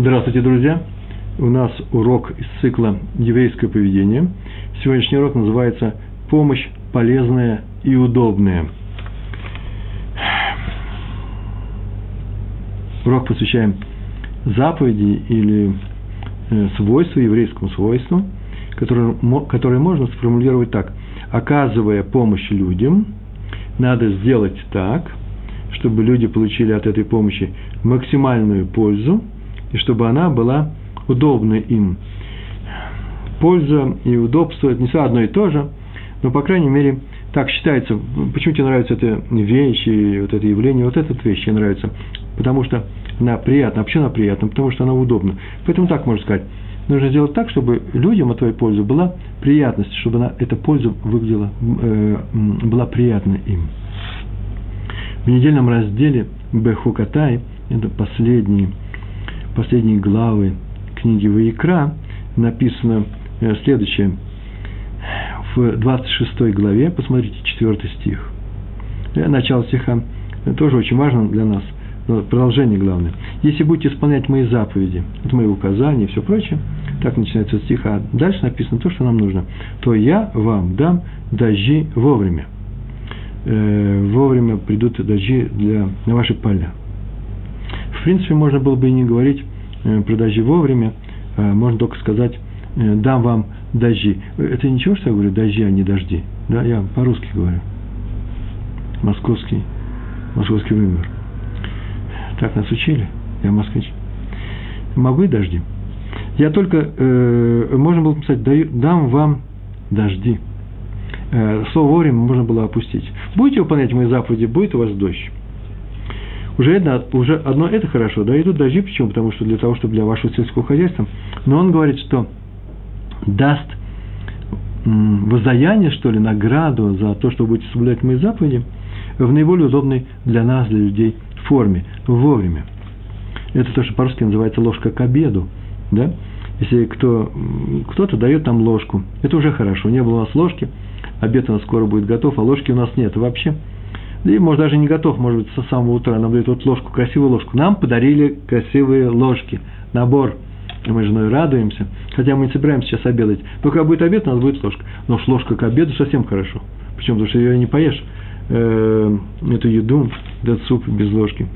Здравствуйте, друзья! У нас урок из цикла «Еврейское поведение». Сегодняшний урок называется «Помощь полезная и удобная». Урок посвящаем заповеди или э, свойству, еврейскому свойству, которое, которое можно сформулировать так. Оказывая помощь людям, надо сделать так, чтобы люди получили от этой помощи максимальную пользу, и чтобы она была удобна им. Польза и удобство – это не все одно и то же, но, по крайней мере, так считается. Почему тебе нравится эта вещь и вот это явление? Вот эта вещь тебе нравится, потому что она приятна. А почему она приятна? Потому что она удобна. Поэтому так можно сказать. Нужно сделать так, чтобы людям от твоей пользы была приятность, чтобы она, эта польза выглядела, э, была приятна им. В недельном разделе Бехукатай, это последние, последние главы книги Ваикра, написано э, следующее. В 26 главе, посмотрите, 4 стих. Э, начало стиха тоже очень важно для нас, продолжение главное. «Если будете исполнять мои заповеди, это мои указания и все прочее, так начинается стих, а дальше написано то, что нам нужно, то я вам дам дожди вовремя» э, вовремя придут дожди для, на ваши поля. Принципе, можно было бы и не говорить э, про дожди вовремя, э, можно только сказать, э, дам вам дожди. Это ничего, что я говорю, дожди, а не дожди. Да, я по-русски говорю. Московский, московский вымер. Так нас учили. Я москвич. Могу и дожди. Я только, э, можно было написать, дам вам дожди. Э, слово вовремя можно было опустить. Будете выполнять мои заповеди, будет у вас дождь. Уже, это, уже одно это хорошо, да, идут дожди, почему? Потому что для того, чтобы для вашего сельского хозяйства. Но он говорит, что даст воздаяние, что ли, награду за то, что вы будете соблюдать мои заповеди, в наиболее удобной для нас, для людей, форме, вовремя. Это то, что по-русски называется ложка к обеду, да? Если кто, кто-то дает там ложку, это уже хорошо, не было у нас ложки – обед у нас скоро будет готов, а ложки у нас нет вообще. И, может, даже не готов, может быть, со самого утра нам дают вот ложку, красивую ложку. Нам подарили красивые ложки, набор. И мы с женой радуемся, хотя мы не собираемся сейчас обедать. Но когда будет обед, у нас будет ложка. Но уж ложка к обеду совсем хорошо. Почему? Потому что ее не поешь, э, эту еду, этот суп без ложки.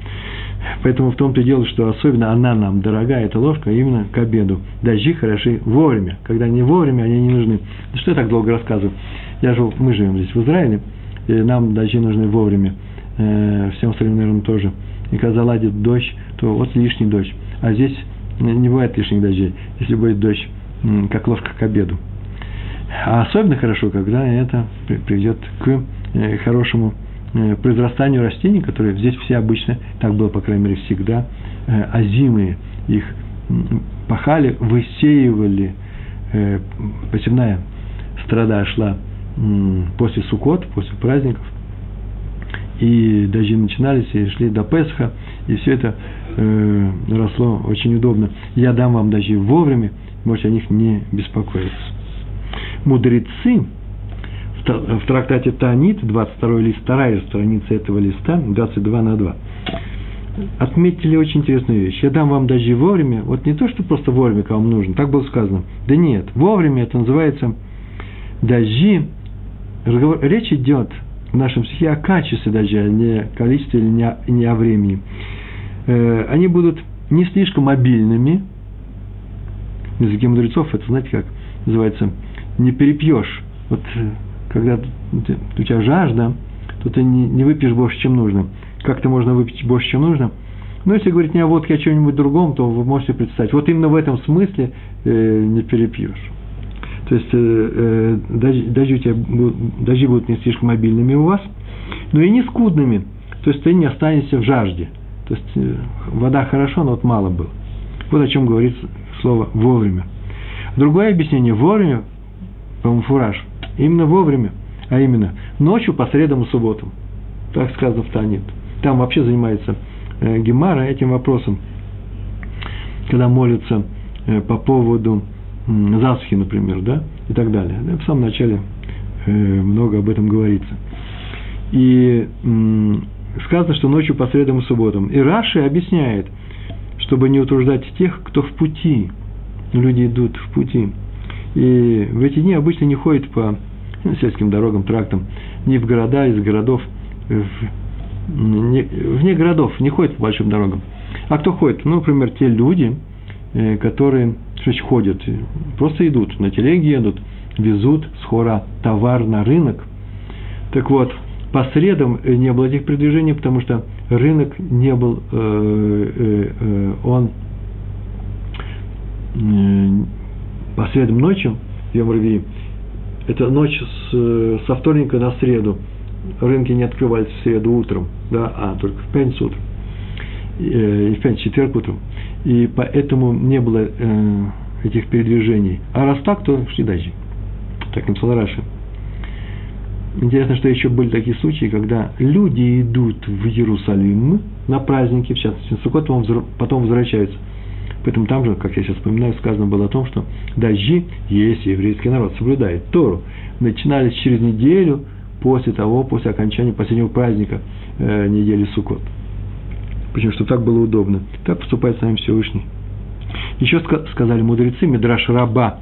Поэтому в том-то и дело, что особенно она нам дорогая, эта ложка, именно к обеду. Дожди хороши вовремя. Когда не вовремя, они не нужны. Да что я так долго рассказываю? Я живу, мы живем здесь, в Израиле, и нам дожди нужны вовремя. Э, всем остальным, наверное, тоже. И когда заладит дождь, то вот лишний дождь. А здесь не бывает лишних дождей, если будет дождь, как ложка к обеду. А особенно хорошо, когда это приведет к э, хорошему э, произрастанию растений, которые здесь все обычно, так было, по крайней мере, всегда, озимые. Их пахали, высеивали, посевная страда шла после Суккот, после праздников, и дожди начинались и шли до Песха, и все это э, росло очень удобно. Я дам вам дожди вовремя, можете о них не беспокоиться. Мудрецы в трактате Танит, 22 лист, вторая страница этого листа, 22 на 2, отметили очень интересную вещь. Я дам вам дожди вовремя, вот не то, что просто вовремя, вам нужно, так было сказано. Да нет, вовремя это называется дожди разговор, речь идет в нашем стихе о качестве даже, а не о количестве или не о, не о времени. Э, они будут не слишком мобильными. На языке мудрецов это, знаете, как называется, не перепьешь. Вот э, когда у тебя жажда, то ты не, не выпьешь больше, чем нужно. Как-то можно выпить больше, чем нужно. Но если говорить не о водке, а о чем-нибудь другом, то вы можете представить. Вот именно в этом смысле э, не перепьешь. То есть э, э дожди, у тебя будут, дожди будут не слишком мобильными у вас, но и не скудными. То есть ты не останешься в жажде. То есть э, вода хорошо, но вот мало было. Вот о чем говорит слово вовремя. Другое объяснение вовремя, по-моему, фураж, именно вовремя, а именно ночью по средам и субботам. Так сказано в Танит. Там вообще занимается э, Гемара этим вопросом, когда молятся э, по поводу засухи, например, да, и так далее. В самом начале э, много об этом говорится. И сказано, что ночью по средам и субботам. И Раши объясняет, чтобы не утруждать тех, кто в пути. Люди идут в пути. И в эти дни обычно не ходят по ну, сельским дорогам, трактам, ни в города, из городов, в, не, вне городов, не ходят по большим дорогам. А кто ходит? Ну, например, те люди, э, которые что ходят, просто идут, на телеге едут, везут с товар на рынок. Так вот, по средам не было этих передвижений, потому что рынок не был, э, э, э, он э, по средам ночью, Йом это ночь с, со вторника на среду. Рынки не открывались в среду утром, да, а только в пятницу утром. Э, в пятницу, четверг утром. И поэтому не было э, этих передвижений. А раз так, то шли дальше. Так написал Раши. Интересно, что еще были такие случаи, когда люди идут в Иерусалим на праздники, в частности, на Суккот, потом возвращаются. Поэтому там же, как я сейчас вспоминаю, сказано было о том, что дожди, если еврейский народ соблюдает Тору, начинались через неделю после того, после окончания последнего праздника э, недели Суккот. Почему? Чтобы так было удобно. Так поступает с нами Всевышний. Еще сказали мудрецы, Мидраш Раба,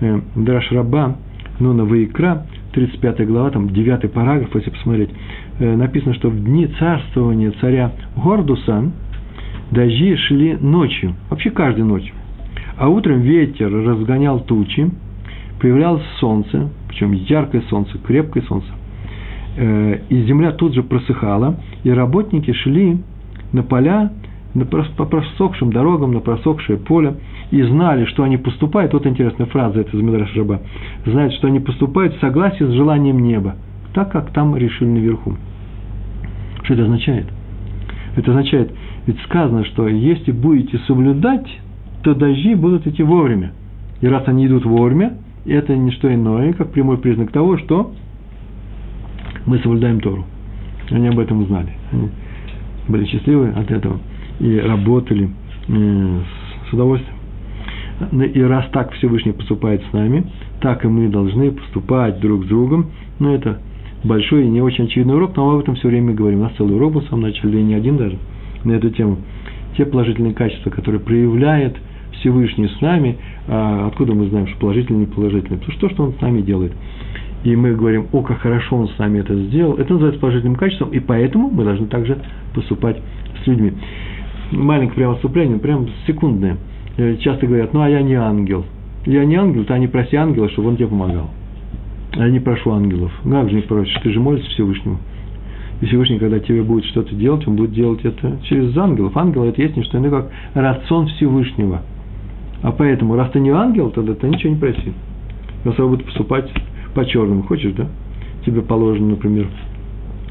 э, Мидраш Раба, ну, на Ваикра, 35 глава, там 9 параграф, если посмотреть, э, написано, что в дни царствования царя Гордуса дожди шли ночью, вообще каждой ночью. А утром ветер разгонял тучи, появлялось солнце, причем яркое солнце, крепкое солнце, э, и земля тут же просыхала, и работники шли на поля, на, по просохшим дорогам, на просохшее поле, и знали, что они поступают, вот интересная фраза, это из Медраш Раба, знают, что они поступают в согласии с желанием неба, так как там решили наверху. Что это означает? Это означает, ведь сказано, что если будете соблюдать, то дожди будут идти вовремя. И раз они идут вовремя, это не что иное, как прямой признак того, что мы соблюдаем Тору. Они об этом знали. Были счастливы от этого и работали э, с удовольствием. И раз так Всевышний поступает с нами, так и мы должны поступать друг с другом. Но это большой и не очень очевидный урок, но мы об этом все время говорим. У нас целый урок был в самом начале, и не один даже, на эту тему. Те положительные качества, которые проявляет Всевышний с нами, а откуда мы знаем, что положительные и неположительные? Потому что то, что Он с нами делает. И мы говорим, о, как хорошо Он с нами это сделал, это называется положительным качеством, и поэтому мы должны также поступать с людьми. Маленькое прямо вступление, прям секундное. Э, часто говорят, ну, а я не ангел. Я не ангел, то не проси ангела, чтобы он тебе помогал. А я не прошу ангелов. Как же не просишь? Ты же молишься Всевышнему. И Всевышний, когда тебе будет что-то делать, он будет делать это через ангелов. Ангел – это есть не что иное, как рацион Всевышнего. А поэтому, раз ты не ангел, тогда ты ничего не проси. Я с буду поступать по-черному. Хочешь, да? Тебе положено, например,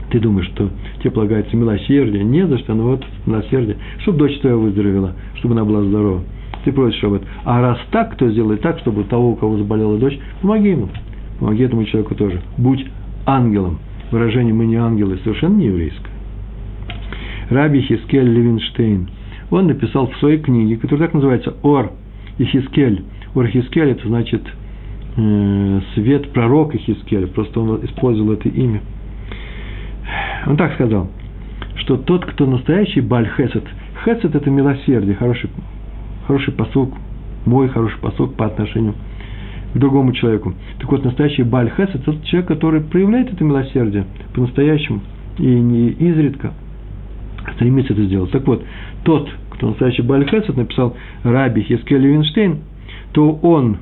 ты думаешь, что тебе полагается милосердие, не за что, но вот милосердие, чтобы дочь твоя выздоровела, чтобы она была здорова. Ты просишь об этом. А раз так, то сделай так, чтобы того, у кого заболела дочь, помоги ему. Помоги этому человеку тоже. Будь ангелом. Выражение «мы не ангелы» совершенно не еврейское. Раби Хискель Левинштейн. Он написал в своей книге, которая так называется «Ор и Хискель». Ор Хискель – это значит свет пророка Хискеля, просто он использовал это имя. Он так сказал, что тот, кто настоящий Баль Хесед, Хесед – это милосердие, хороший, хороший посыл, мой хороший посыл по отношению к другому человеку. Так вот, настоящий Баль Хесед – это тот человек, который проявляет это милосердие по-настоящему и не изредка стремится это сделать. Так вот, тот, кто настоящий Баль Хесед, написал Раби Хискель Винштейн, то он,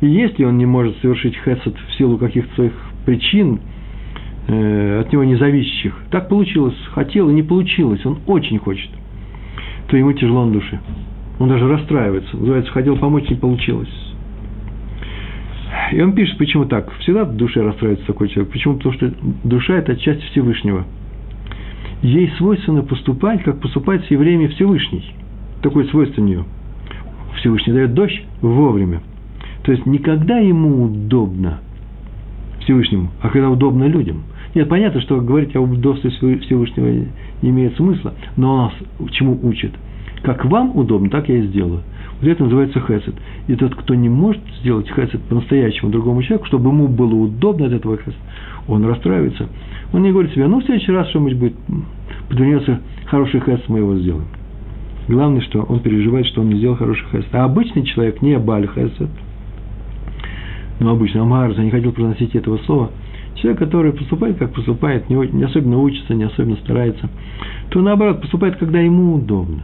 и если он не может совершить Хесед в силу каких-то своих причин, э, от него независящих, так получилось, хотел и не получилось, он очень хочет, то ему тяжело на душе. Он даже расстраивается. Называется, хотел помочь, не получилось. И он пишет, почему так. Всегда в душе расстраивается такой человек. Почему? Потому что душа – это часть Всевышнего. Ей свойственно поступать, как поступает с евреями Всевышний. Такое свойство у нее. Всевышний дает дождь вовремя. То есть, никогда ему удобно Всевышнему, а когда удобно людям. Нет, понятно, что говорить о удобстве Всевышнего не имеет смысла, но он нас чему учит? Как вам удобно, так я и сделаю. Вот это называется хесед. И тот, кто не может сделать хесед по-настоящему другому человеку, чтобы ему было удобно от этого хесед, он расстраивается. Он не говорит себе, ну, в следующий раз что-нибудь будет, подвернется хороший хесед, мы его сделаем. Главное, что он переживает, что он не сделал хороший хесед. А обычный человек не баль хесед. Ну, обычно Амар, я не хотел произносить этого слова. Человек, который поступает, как поступает, не, не особенно учится, не особенно старается, то наоборот, поступает, когда ему удобно.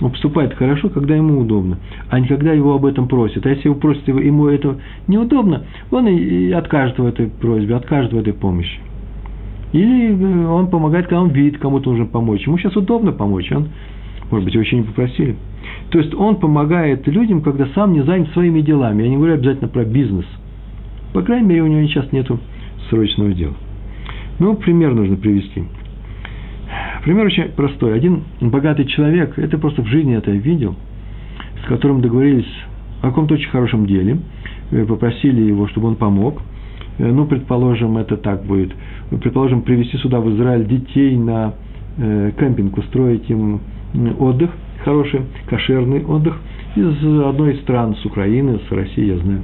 Он поступает хорошо, когда ему удобно, а не когда его об этом просят. А если его просят, ему это неудобно, он и откажет в этой просьбе, откажет в этой помощи. Или э, он помогает, когда он видит, кому-то нужно помочь. Ему сейчас удобно помочь, он, может быть, его еще не попросили. То есть он помогает людям, когда сам не занят своими делами. Я не говорю обязательно про бизнес. По крайней мере, у него сейчас нет срочного дела. Ну, пример нужно привести. Пример очень простой. Один богатый человек, это просто в жизни это я видел, с которым договорились о каком-то очень хорошем деле, э, попросили его, чтобы он помог. Э, ну, предположим, это так будет. Предположим, привезти сюда в Израиль детей на э, кемпинг, устроить им отдых, хороший, кошерный отдых из одной из стран, с Украины, с России, я знаю.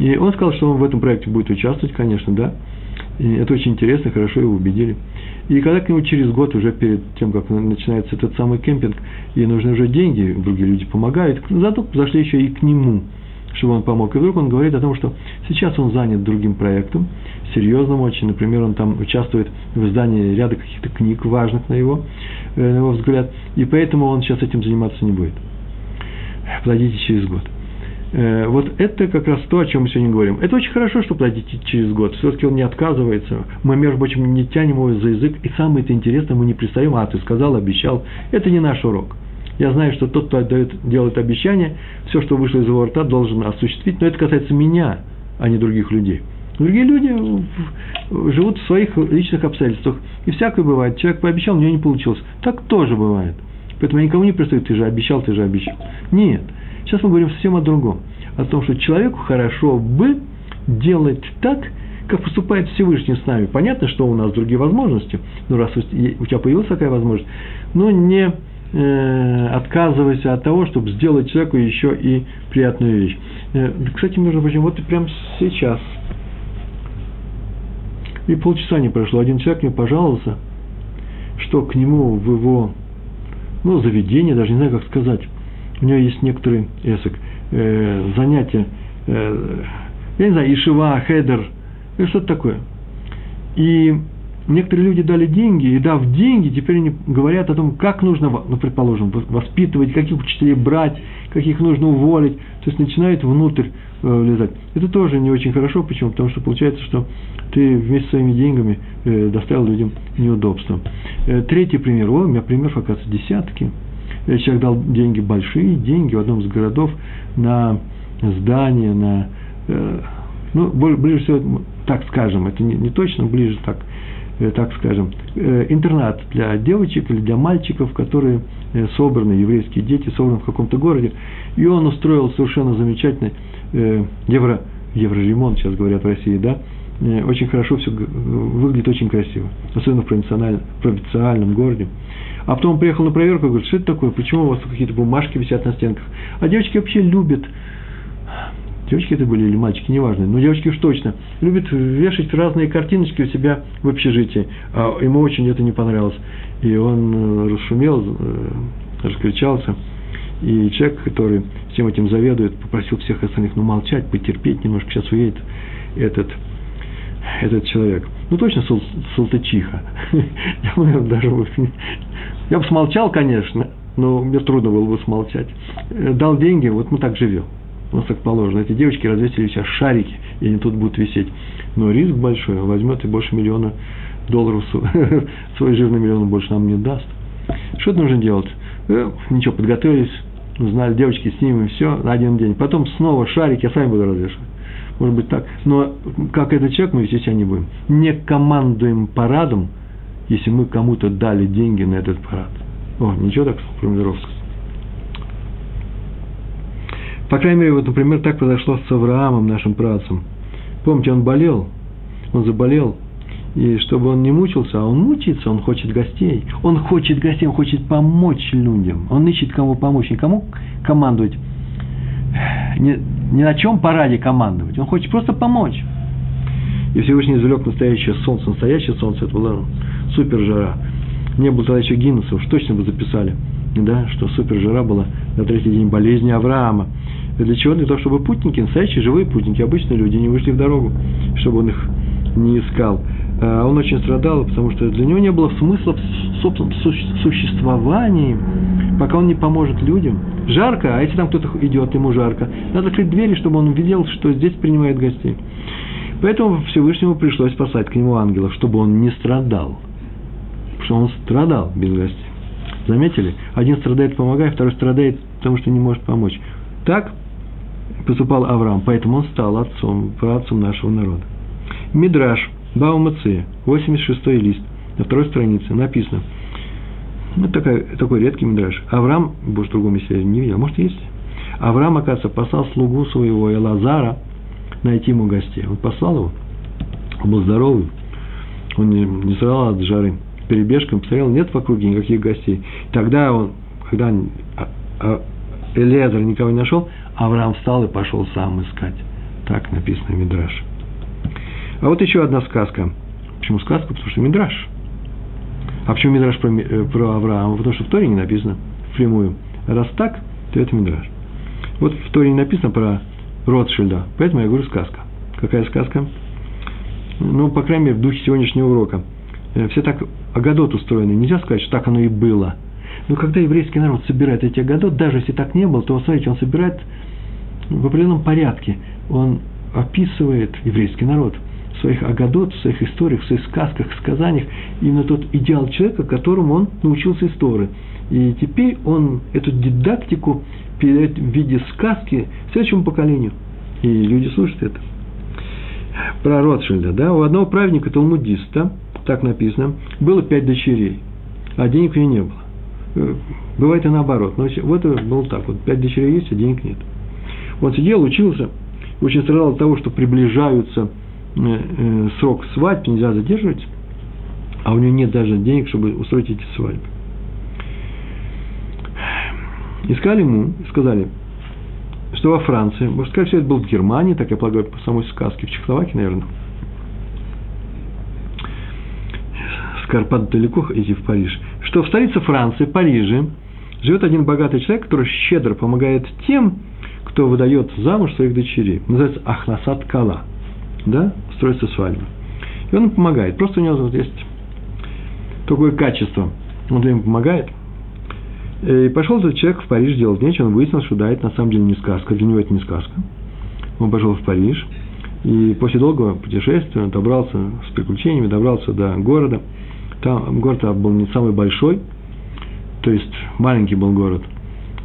И он сказал, что он в этом проекте будет участвовать, конечно, да. И это очень интересно, хорошо его убедили. И когда к нему через год, уже перед тем, как начинается этот самый кемпинг, и нужны уже деньги, другие люди помогают, зато зашли еще и к нему, чтобы он помог. И вдруг он говорит о том, что сейчас он занят другим проектом, серьезным очень. Например, он там участвует в издании ряда каких-то книг важных на его, э, на его взгляд, и поэтому он сейчас этим заниматься не будет. Платите через год. Э, вот это как раз то, о чем мы сегодня говорим. Это очень хорошо, что платите через год. Все-таки он не отказывается. Мы, между прочим, не тянем его за язык. И самое это интересное, мы не пристаем, а ты сказал, обещал. Это не наш урок. Я знаю, что тот, кто отдает, делает обещание, все, что вышло из его рта, должен осуществить. Но это касается меня, а не других людей. Другие люди живут в своих личных обстоятельствах. И всякое бывает. Человек пообещал, у него не получилось. Так тоже бывает. Поэтому я никому не пристаю, ты же обещал, ты же обещал. Нет. Сейчас мы говорим совсем о другом. О том, что человеку хорошо бы делать так, как поступает Всевышний с нами. Понятно, что у нас другие возможности, но раз у тебя появилась такая возможность, но не э, отказывайся от того, чтобы сделать человеку еще и приятную вещь. Э, кстати, между прочим, вот и прямо сейчас. И полчаса не прошло. Один человек мне пожаловался, что к нему в его ну, заведение, даже не знаю, как сказать, у нее есть некоторые эсок, э, занятия, э, я не знаю, ишива, хедер, или что-то такое. И некоторые люди дали деньги, и дав деньги, теперь они говорят о том, как нужно, ну, предположим, воспитывать, каких учителей брать, каких нужно уволить. То есть начинают внутрь э, влезать. Это тоже не очень хорошо. Почему? Потому что получается, что ты вместе с своими деньгами э, доставил людям неудобства. Э, третий пример. О, у меня пример, оказывается, десятки. Человек дал деньги, большие деньги в одном из городов на здание, на, э, ну, ближе всего, так скажем, это не, не точно, ближе так, э, так скажем, э, интернат для девочек или для мальчиков, которые собраны, еврейские дети, собраны в каком-то городе. И он устроил совершенно замечательный евро, евроремонт, сейчас говорят в России, да, очень хорошо все выглядит очень красиво, особенно в провинциальном, провинциальном городе. А потом он приехал на проверку и говорит, что это такое, почему у вас какие-то бумажки висят на стенках. А девочки вообще любят, девочки это были или мальчики, неважно, но девочки уж точно, любят вешать разные картиночки у себя в общежитии. А ему очень это не понравилось. И он э, расшумел, э, раскричался. И человек, который всем этим заведует, попросил всех остальных ну, молчать, потерпеть немножко, сейчас уедет этот, этот человек. Ну, точно сал, салтычиха. Я, наверное, даже я бы смолчал, конечно, но мне трудно было бы смолчать. Э, дал деньги, вот мы так живем. У нас так положено. Эти девочки развесили сейчас шарики, и они тут будут висеть. Но риск большой, возьмет и больше миллиона долларов, свой жирный миллион больше нам не даст. Что нужно делать? Э, ничего, подготовились, узнали, девочки снимем, все, на один день. Потом снова шарики, я сами буду развешивать. Может быть так. Но как этот человек мы вести себя не будем. Не командуем парадом, если мы кому-то дали деньги на этот парад. О, ничего так формулировка. По крайней мере, вот, например, так произошло с Авраамом, нашим працем. Помните, он болел, он заболел, и чтобы он не мучился, а он мучается, он хочет гостей. Он хочет гостей, он хочет помочь людям. Он ищет кому помочь, никому командовать. Не, ни на чем параде командовать. Он хочет просто помочь. И Всевышний извлек настоящее солнце. Настоящее солнце, это было супер жара. не было тогда еще Гиннесса, уж точно бы записали, да, что супер жара была на третий день болезни Авраама. Для чего? Для того, чтобы путники, настоящие живые путники, обычные люди, не вышли в дорогу, чтобы он их не искал. А он очень страдал, потому что для него не было смысла в собственном существовании, пока он не поможет людям. Жарко, а если там кто-то идет, ему жарко, надо открыть двери, чтобы он видел, что здесь принимает гостей. Поэтому Всевышнему пришлось спасать к нему ангелов, чтобы он не страдал. Потому что он страдал без гостей. Заметили? Один страдает, помогая, второй страдает, потому что не может помочь. Так поступал Авраам, поэтому он стал отцом, отцом нашего народа. Мидраш, Баумаце, 86 лист, на второй странице написано, ну, такой, такой редкий мидраш. Авраам, больше другого месте я не видел, может, есть. Авраам, оказывается, послал слугу своего Элазара найти ему гостей. Он послал его, он был здоровый, он не, не страдал от жары. Перебежком посмотрел, нет в округе никаких гостей. Тогда он, когда а, а, Элезер никого не нашел, Авраам встал и пошел сам искать. Так написано в Мидраш. А вот еще одна сказка. Почему сказка? Потому что Мидраш. А почему Мидраш про, э, про Авраама? Потому что в Торе не написано впрямую. Раз так, то это Мидраш. Вот в Торе не написано про Ротшильда, поэтому я говорю сказка. Какая сказка? Ну, по крайней мере, в духе сегодняшнего урока. Э, все так агадот устроены. Нельзя сказать, что так оно и было. Но когда еврейский народ собирает эти агадот, даже если так не было, то, смотрите, он собирает в определенном порядке. Он описывает еврейский народ – своих агадот, в своих историях, в своих сказках, сказаниях, именно тот идеал человека, которому он научился истории. И теперь он эту дидактику передает в виде сказки следующему поколению. И люди слушают это. Про Ротшильда, да, у одного праведника, талмудиста, так написано, было пять дочерей, а денег у него не было. Э, бывает и наоборот. Но вот это было так, вот пять дочерей есть, а денег нет. Он сидел, учился, очень страдал от того, что приближаются срок свадьбы, нельзя задерживать, а у него нет даже денег, чтобы устроить эти свадьбы. Искали ему, сказали, что во Франции, может, сказать, все это было в Германии, так я полагаю, по самой сказке, в Чехословакии, наверное. Скарпат далеко идти в Париж. Что в столице Франции, Париже, живет один богатый человек, который щедро помогает тем, кто выдает замуж своих дочерей. Называется Ахнасат Кала – да, строится свадьба. И он им помогает. Просто у него вот есть такое качество. Он им помогает. И пошел этот человек в Париж делать нечего. Он выяснил, что да, это на самом деле не сказка. Для него это не сказка. Он пошел в Париж. И после долгого путешествия он добрался с приключениями, добрался до города. Там город был не самый большой, то есть маленький был город –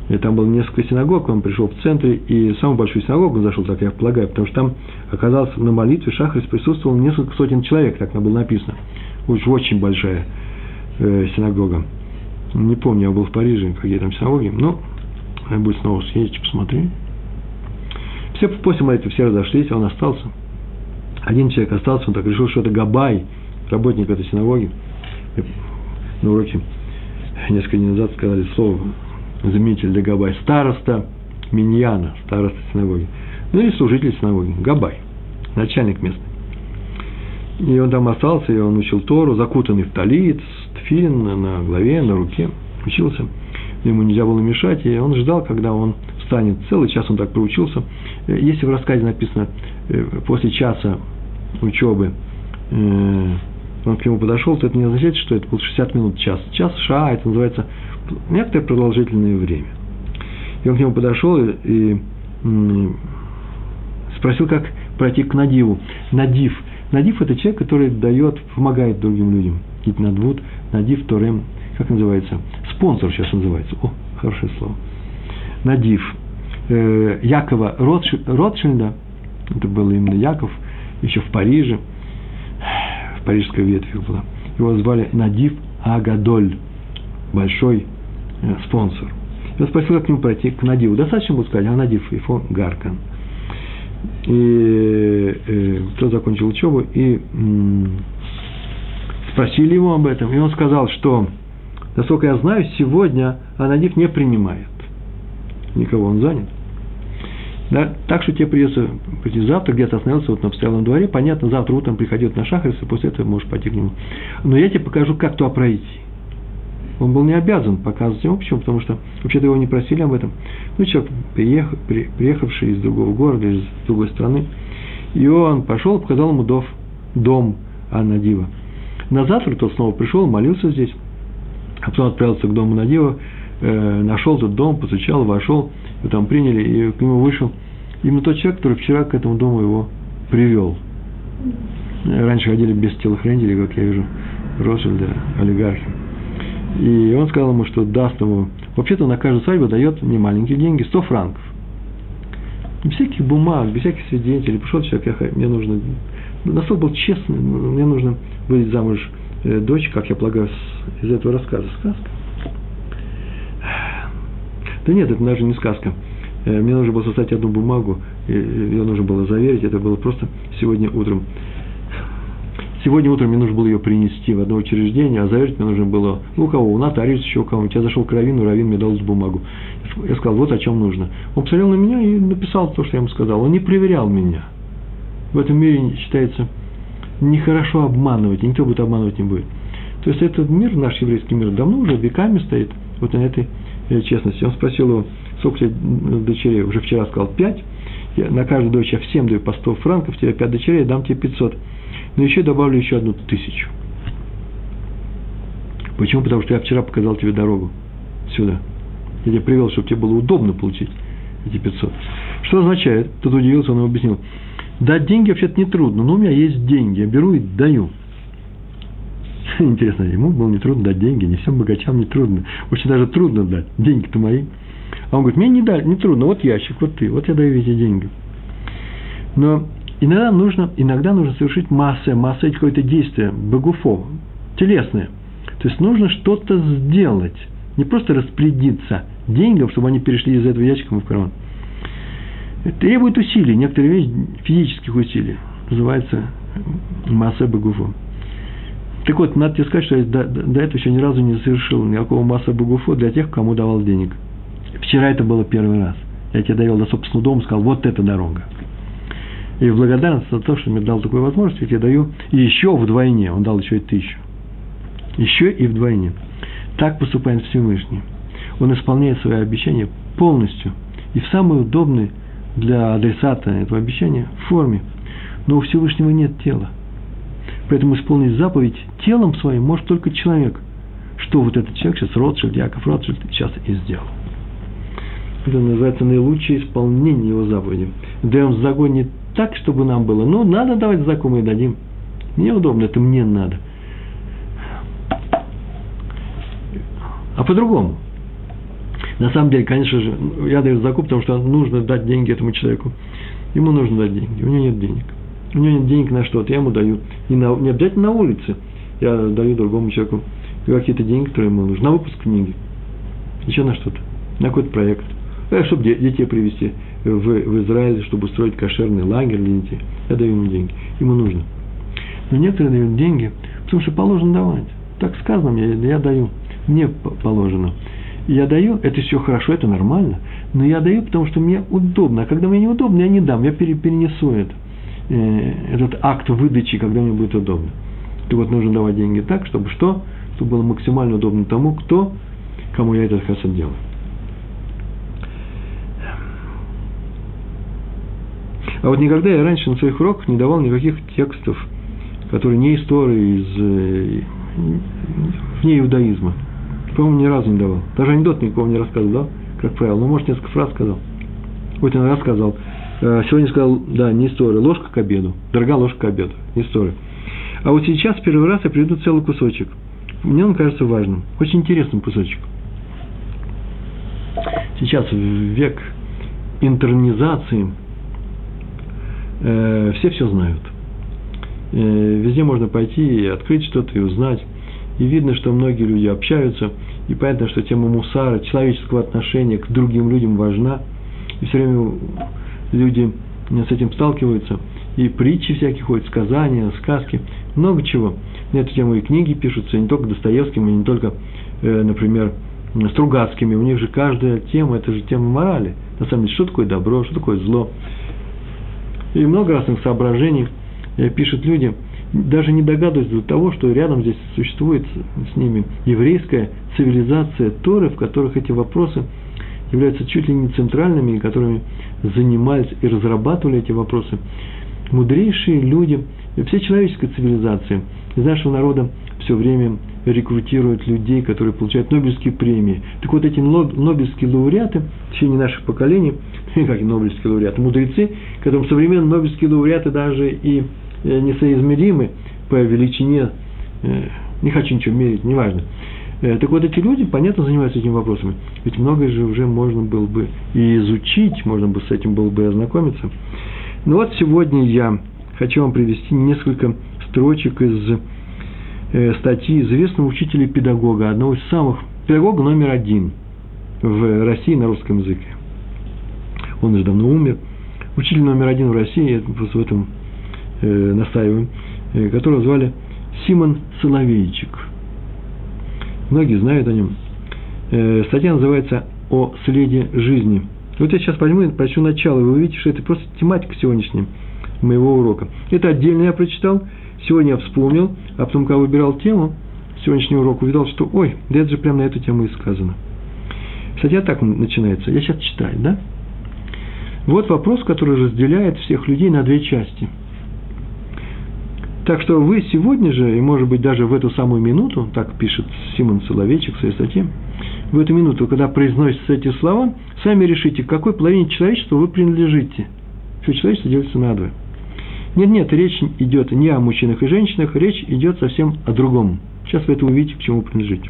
и там было несколько синагог, он пришел в центре, и самую большую синагогу зашел, так я полагаю, потому что там оказался на молитве Шахрис присутствовал несколько сотен человек, так было написано. Уж очень большая э, синагога. Не помню, я был в Париже, какие там синагоги, но я будет снова съездить, посмотри. Все после молитвы все разошлись, а он остался. Один человек остался, он так решил, что это Габай, работник этой синагоги. На уроке несколько дней назад сказали слово заменитель Габай, староста Миньяна, староста синагоги, ну или служитель синагоги, Габай, начальник местный. И он там остался, и он учил Тору, закутанный в талит, тфилин на голове, на руке, учился. Ему нельзя было мешать, и он ждал, когда он встанет. Целый час он так проучился. Если в рассказе написано, э, после часа учебы э, он к нему подошел, то это не означает, что это был 60 минут, час. Час, ша, это называется некоторое продолжительное время. И он к нему подошел и, спросил, как пройти к Надиву. Надив. Надив – это человек, который дает, помогает другим людям. Гипнадвуд, Надив, Торем, как называется? Спонсор сейчас называется. О, хорошее слово. Надив. Э, Якова Ротшильда, это был именно Яков, еще в Париже, в парижской ветви была. Его звали Надив Агадоль, большой спонсор. И он спросил, как к нему пройти, к Надиву. Достаточно было сказать, а Надив Ифо Гаркан. И э, тот закончил учебу, и спросили его об этом, и он сказал, что, насколько я знаю, сегодня Анадив не принимает. Никого он занят. Да? Так что тебе придется прийти завтра, где-то остановился вот на постоялом дворе. Понятно, завтра утром приходит на шахрис, и после этого можешь пойти к нему. Но я тебе покажу, как туда пройти. Он был не обязан показывать ему, почему? Потому что вообще-то его не просили об этом. Ну, человек, приехав, при, приехавший из другого города, из другой страны, и он пошел, показал ему дом, дом Анадива. На завтра тот снова пришел, молился здесь, а потом отправился к дому Надива, э, нашел тот дом, постучал, вошел, его там приняли, и к нему вышел именно тот человек, который вчера к этому дому его привел. Раньше ходили без телохранителей, как я вижу, Ротшильда, олигархи. И он сказал ему, что даст ему, вообще-то на каждую свадьбу дает немаленькие деньги, 100 франков. Без всяких бумаг, без всяких свидетелей. Пришел человек, я, мне нужно, настолько был честный, мне нужно выйти замуж э, дочь, как я полагаю, из этого рассказа. Сказка? Да нет, это даже не сказка. Э, мне нужно было составить одну бумагу, ее нужно было заверить, это было просто сегодня утром. Сегодня утром мне нужно было ее принести в одно учреждение, а заверить мне нужно было, ну, у кого, у нотариуса еще у кого-нибудь. Я зашел к Равину, Равин мне дал бумагу. Я сказал, вот о чем нужно. Он посмотрел на меня и написал то, что я ему сказал. Он не проверял меня. В этом мире считается нехорошо обманывать, никто будет обманывать не будет. То есть этот мир, наш еврейский мир, давно уже веками стоит вот на этой э, честности. Он спросил его, сколько тебе дочерей, уже вчера сказал, пять. Я на каждую дочь я всем даю по 100 франков, тебе пять дочерей, я дам тебе 500 но еще добавлю еще одну тысячу. Почему? Потому что я вчера показал тебе дорогу сюда. Я тебя привел, чтобы тебе было удобно получить эти 500. Что означает? Тут удивился, он объяснил. Дать деньги вообще-то не трудно, но у меня есть деньги, я беру и даю. Интересно, ему было не трудно дать деньги, не всем богачам не трудно. Очень даже трудно дать, деньги-то мои. Он говорит, мне не, дать, не трудно, вот ящик, вот ты, вот я даю эти деньги. Но Иногда нужно, иногда нужно совершить масса, масса какое-то действие, багуфо, телесное. То есть нужно что-то сделать, не просто распорядиться деньгам, чтобы они перешли из этого ящика в карман. Требует усилий, некоторые вещи физических усилий. Называется масса багуфо. Так вот, надо тебе сказать, что я до, до этого еще ни разу не совершил никакого масса багуфо для тех, кому давал денег. Вчера это было первый раз. Я тебе довел до собственного дома, сказал, вот эта дорога. И в благодарность за то, что мне дал такую возможность, я тебе даю и еще вдвойне. Он дал еще и тысячу. Еще и вдвойне. Так поступает Всевышний. Он исполняет свои обещания полностью и в самой удобной для адресата этого обещания форме. Но у Всевышнего нет тела. Поэтому исполнить заповедь телом своим может только человек. Что вот этот человек сейчас, Ротшильд, Яков Ротшильд, сейчас и сделал. Это называется наилучшее исполнение его заповеди. Даем загонит так, чтобы нам было. Ну, надо давать закон, мы дадим. Мне удобно, это мне надо. А по-другому. На самом деле, конечно же, я даю закуп, потому что нужно дать деньги этому человеку. Ему нужно дать деньги, у него нет денег. У него нет денег на что-то, я ему даю. Не, на, не обязательно на улице. Я даю другому человеку какие-то деньги, которые ему нужны. На выпуск книги. Еще на что-то. На какой-то проект. Э, чтобы детей привести в, в Израиль, чтобы устроить кошерный лагерь для детей. Я даю ему деньги. Ему нужно. Но некоторые дают деньги, потому что положено давать. Так сказано мне, я даю. Мне положено. Я даю, это все хорошо, это нормально, но я даю, потому что мне удобно. А когда мне неудобно, я не дам, я перенесу это, э, этот акт выдачи, когда мне будет удобно. И вот нужно давать деньги так, чтобы что? Чтобы было максимально удобно тому, кто, кому я этот хасад делаю. А вот никогда я раньше на своих уроках не давал никаких текстов, которые не истории из э, вне иудаизма. По-моему, ни разу не давал. Даже анекдот никого не рассказывал, да? Как правило. Ну, может, несколько фраз сказал. Вот иногда сказал. Э, сегодня сказал, да, не история, ложка к обеду. Дорогая ложка к обеду, не история. А вот сейчас первый раз я приведу целый кусочек. Мне он кажется важным. Очень интересным кусочек. Сейчас в век интернизации – э, все все знают. Э, везде можно пойти и открыть что-то и узнать. И видно, что многие люди общаются, и понятно, что тема мусара, человеческого отношения к другим людям важна. И все время люди с этим сталкиваются. И притчи всякие ходят, сказания, сказки, много чего. На эту тему и книги пишутся, не только Достоевским, и не только, э, например, Стругацкими. У них же каждая тема, это же тема морали. На самом деле, что такое добро, что такое зло. И много разных соображений э, пишут люди. даже не догадываются до того, что рядом здесь существует с ними еврейская цивилизация Торы, в которых эти вопросы являются чуть ли не центральными, и которыми занимались и разрабатывали эти вопросы мудрейшие люди, все человеческая цивилизация из нашего народа все время рекрутируют людей, которые получают Нобелевские премии. Так вот, эти Нобелевские лауреаты в течение наших поколений, как и Нобелевские лауреаты, мудрецы, которым современные Нобелевские лауреаты даже и э, несоизмеримы по величине, э, не хочу ничего мерить, неважно. Э, так вот, эти люди, понятно, занимаются этими вопросами. Ведь многое же уже можно было бы и изучить, можно бы с этим было бы и ознакомиться. Ну вот сегодня я хочу вам привести несколько строчек из статьи известного учителя педагога, одного из самых, педагога номер один в России на русском языке. Он уже давно умер. Учитель номер один в России, я просто в этом э, настаиваю, э, которого звали Симон Соловейчик. Многие знают о нем. Э, статья называется «О следе жизни». Вот я сейчас возьму и прочту начало, вы увидите, что это просто тематика сегодняшняя моего урока. Это отдельно я прочитал – Сегодня я вспомнил, а потом, когда выбирал тему сегодняшнего урока, увидел, что, ой, да это же прямо на эту тему и сказано. Статья так начинается. Я сейчас читаю, да? Вот вопрос, который разделяет всех людей на две части. Так что вы сегодня же, и может быть даже в эту самую минуту, так пишет Симон Соловейчик в своей статье, в эту минуту, когда произносятся эти слова, сами решите, к какой половине человечества вы принадлежите. Все человечество делится на двое. Нет, нет, речь идет не о мужчинах и женщинах, речь идет совсем о другом. Сейчас вы это увидите, к чему принадлежите.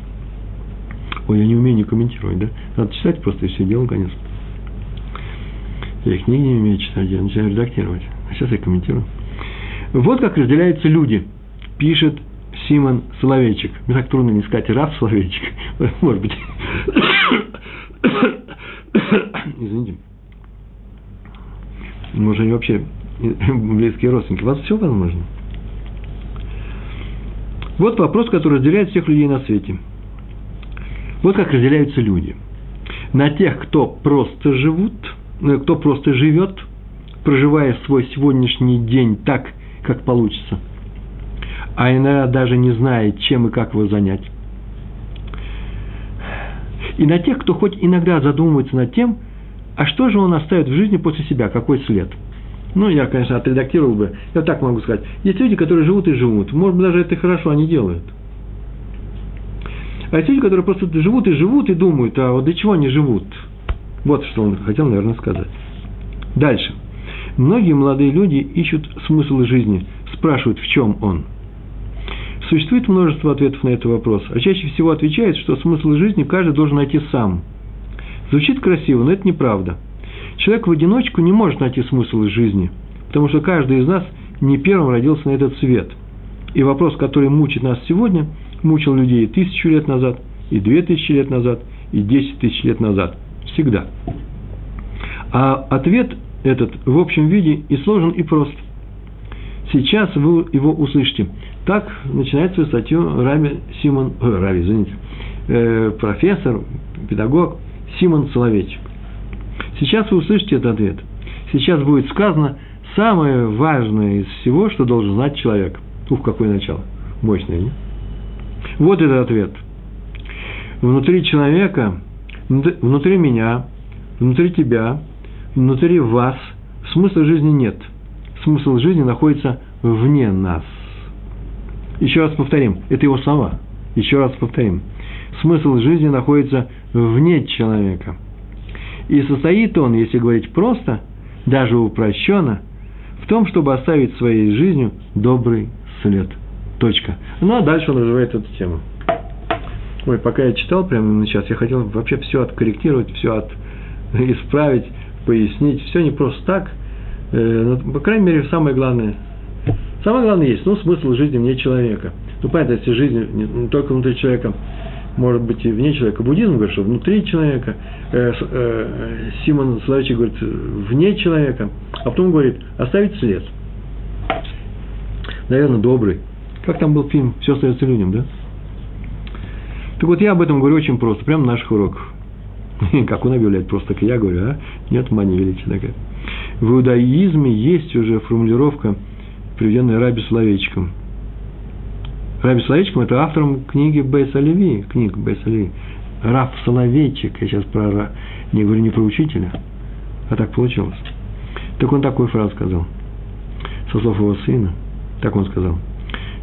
Ой, я не умею не комментировать, да? Надо читать просто и все, дело конец. Я книги не умею читать, я начинаю редактировать. А сейчас я комментирую. Вот как разделяются люди, пишет Симон Соловейчик. Мне так трудно не сказать Раф Соловейчик. Может быть. Извините. Может, они вообще близкие родственники. У вас все возможно. Вот вопрос, который разделяет всех людей на свете. Вот как разделяются люди. На тех, кто просто живут, э, кто просто живет, проживая свой сегодняшний день так, как получится, а иногда даже не зная, чем и как его занять. И на тех, кто хоть иногда задумывается над тем, а что же он оставит в жизни после себя, какой след – ну, я, конечно, отредактировал бы. Я так могу сказать. Есть люди, которые живут и живут. Может быть, даже это хорошо они делают. А есть люди, которые просто живут и живут и думают, а вот для чего они живут? Вот что он хотел, наверное, сказать. Дальше. Многие молодые люди ищут смысл жизни, спрашивают, в чем он. Существует множество ответов на этот вопрос, а чаще всего отвечает, что смысл жизни каждый должен найти сам. Звучит красиво, но это неправда. Человек в одиночку не может найти смысл из жизни, потому что каждый из нас не первым родился на этот свет. И вопрос, который мучит нас сегодня, мучил людей тысячу лет назад, и две тысячи лет назад, и десять тысяч лет назад. Всегда. А ответ этот в общем виде и сложен, и прост. Сейчас вы его услышите. Так начинает свою статью Раби Симон, э, Раби, извините, э, профессор, педагог Симон Соловейчик. Сейчас вы услышите этот ответ. Сейчас будет сказано самое важное из всего, что должен знать человек. Ух, какое начало. Мощное, не? Вот этот ответ. Внутри человека, внутри меня, внутри тебя, внутри вас смысла жизни нет. Смысл жизни находится вне нас. Еще раз повторим. Это его слова. Еще раз повторим. Смысл жизни находится вне человека – и состоит он, если говорить просто, даже упрощенно, в том, чтобы оставить своей жизнью добрый след. Точка. Ну, а дальше он развивает эту тему. Ой, пока я читал прямо сейчас, я хотел вообще все откорректировать, все от, исправить, пояснить. Все не просто так. Э, но, по крайней мере, самое главное. Самое главное есть, ну, смысл жизни вне человека. Ну, понятно, если жизнь не только внутри человека, может быть, и вне человека. Буддизм говорит, что внутри человека. Э, э, Симон Славичий говорит, вне человека. А потом говорит, оставить след. Наверное, добрый. Как там был фильм «Все остается людям», да? Так вот, я об этом говорю очень просто, прямо на наших уроках. Как он объявляет, просто так я говорю, а? Нет, мания величия такая. В иудаизме есть уже формулировка, приведенная Раби Соловейчиком. Раби Соловейчиком – это автором книги Бейс Оливи, книг Бейс Оливи. Раф Соловейчик, я сейчас про, не говорю не про учителя, а так получилось. Так он такую фразу сказал, со слов его сына, так он сказал.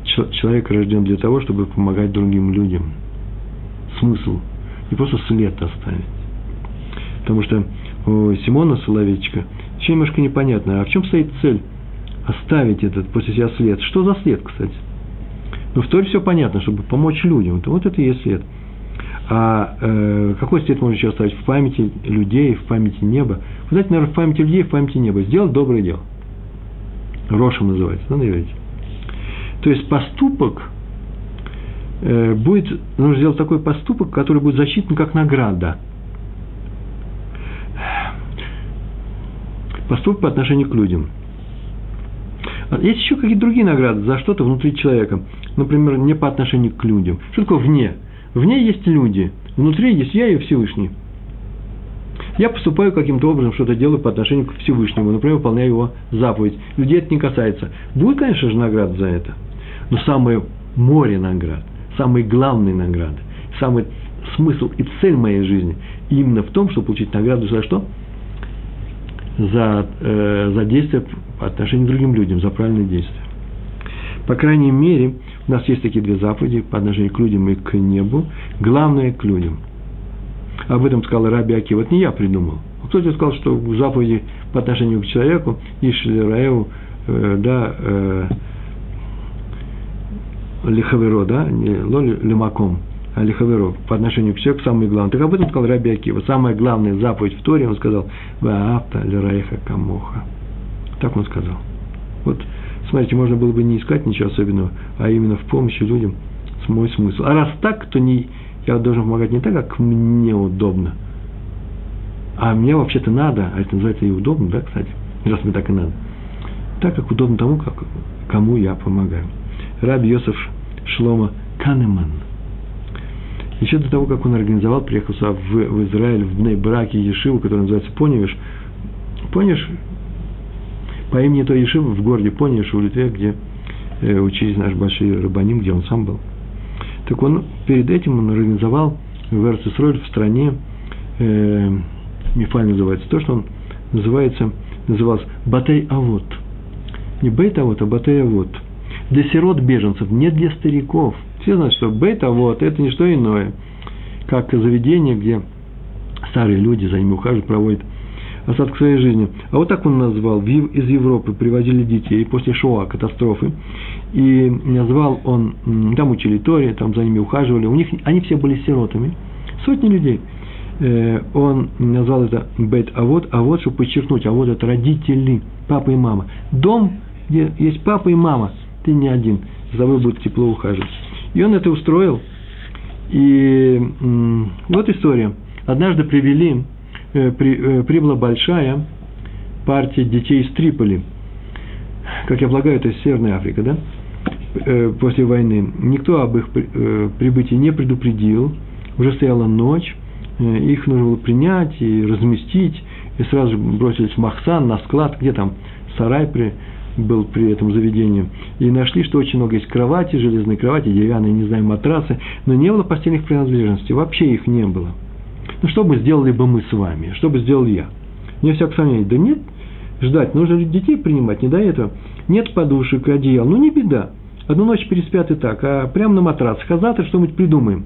Человек рожден для того, чтобы помогать другим людям. Смысл. Не просто след оставить. Потому что у Симона Соловейчика еще немножко непонятно, а в чем стоит цель оставить этот после себя след? Что за след, кстати? Ну, в Торе все понятно, чтобы помочь людям. Вот это и есть след. А э, какой след можно еще оставить в памяти людей, в памяти неба? Вы знаете, наверное, в памяти людей, в памяти неба. Сделать доброе дело. Рошем называется, да, наверное? То есть поступок э, будет, нужно сделать такой поступок, который будет засчитан как награда. Поступок по отношению к людям. Есть еще какие-то другие награды за что-то внутри человека. Например, не по отношению к людям. Что такое вне? Вне есть люди, внутри есть я и Всевышний. Я поступаю каким-то образом, что-то делаю по отношению к Всевышнему, например, выполняю его заповедь. Людей это не касается. Будет, конечно же, награда за это. Но самое море наград, самые главные награды, самый смысл и цель моей жизни именно в том, чтобы получить награду за что? За, э, за действия по отношению к другим людям, за правильные действия. По крайней мере, у нас есть такие две заповеди по отношению к людям и к небу. Главное – к людям. Об этом сказал Раби Аки. Вот не я придумал. Кто-то сказал, что заповеди по отношению к человеку, Ишли Раеву, э, да, э, Лихаверо, да, не Лоли Лимаком, а Лихаверо, по отношению к человеку самое главное. Так об этом сказал Раби Акива. Самая главная заповедь в Торе, он сказал, Ваапта Лираеха Камоха. Так он сказал. Вот Смотрите, можно было бы не искать ничего особенного, а именно в помощи людям с мой смысл. А раз так, то не, я должен помогать не так, как мне удобно, а мне вообще-то надо, а это называется и удобно, да, кстати, раз мне так и надо, так, как удобно тому, как, кому я помогаю. Раби Йосеф Шлома Канеман. Еще до того, как он организовал, приехал сюда в, в Израиль, в Бней-Браке, Ешиву, который называется Поневиш. Поневиш по имени той Ешивы в городе Пониш, в Литве, где э, учились наши большие рыбаним, где он сам был. Так он перед этим он организовал в Эрцисроль в стране, э, Мифаль называется, то, что он называется, назывался Батей Авод. Не Бейт Авод, а Батей Авод. Для сирот беженцев, не для стариков. Все знают, что Бейт Авод – это не что иное, как заведение, где старые люди за ними ухаживают, проводят остаток своей жизни. А вот так он назвал. Из Европы привозили детей после Шоа, катастрофы. И назвал он, там учили Торе, там за ними ухаживали. У них, они все были сиротами. Сотни людей. Э, он назвал это Бет А вот, а вот, чтобы подчеркнуть, а вот это родители, папа и мама. Дом, где есть папа и мама, ты не один, за тобой будет тепло ухаживать. И он это устроил. И вот история. Однажды привели Э, при, э, прибыла большая партия детей из Триполи. Как я полагаю, это Северная Африка, да? Э, после войны. Никто об их прибытии не предупредил. Уже стояла ночь. Их нужно было принять и разместить. И сразу бросились в Махсан, на склад, где там сарай при, был при этом заведении. И нашли, что очень много есть кровати, железные кровати, деревянные, не знаю, матрасы. Но не было постельных принадлежностей. Вообще их не было. Ну, что бы сделали бы мы с вами? Что бы сделал я? Мне всякое сомнение. Да нет, ждать. Нужно детей принимать, не до этого. Нет подушек, одеял. Ну, не беда. Одну ночь переспят и так, а прямо на матрасах. А завтра что-нибудь придумаем.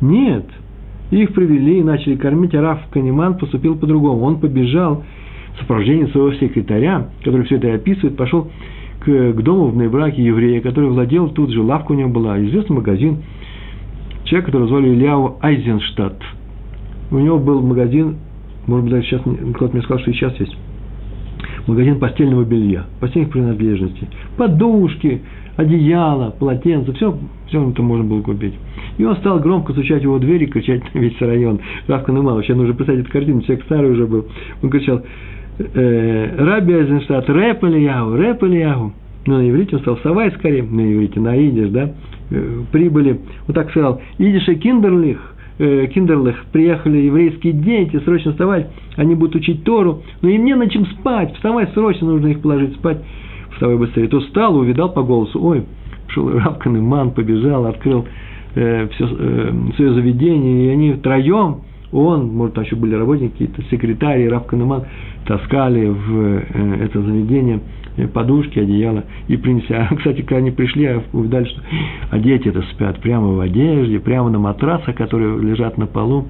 Нет. Их привели и начали кормить, а Раф Канеман поступил по-другому. Он побежал сопровождении своего секретаря, который все это описывает, пошел к, к дому в Нейбраке еврея, который владел, тут же лавка у него была, известный магазин, человек, который звали Ильяу Айзенштадт – у него был магазин, может быть, даже сейчас кто-то мне сказал, что и сейчас есть, магазин постельного белья, постельных принадлежностей, подушки, одеяло, полотенце, все, все это можно было купить. И он стал громко стучать в его дверь и кричать на весь район. Равка Нумал, вообще нужно представить эту картину, человек старый уже был. Он кричал, э, Раби Айзенштадт, рэп Ильяу, рэп Ильяу. Ну, на иврите он стал вставай скорее, на иврите, на идиш, да, э, прибыли, вот так сказал, идиш и киндерлих, э, Киндерлах приехали еврейские дети, срочно вставать, они будут учить Тору, но им не на чем спать, вставай срочно, нужно их положить спать, вставай быстрее. То встал, увидал по голосу, ой, шел Рав Канеман, побежал, открыл э, все, э, свое заведение, и они втроем, он, может, там еще были работники, какие-то секретари, Рав Канеман, таскали в э, это заведение э, подушки, одеяло и принесли. А, кстати, когда они пришли, увидали, что а дети это спят прямо в одежде, прямо на матрасах, которые лежат на полу.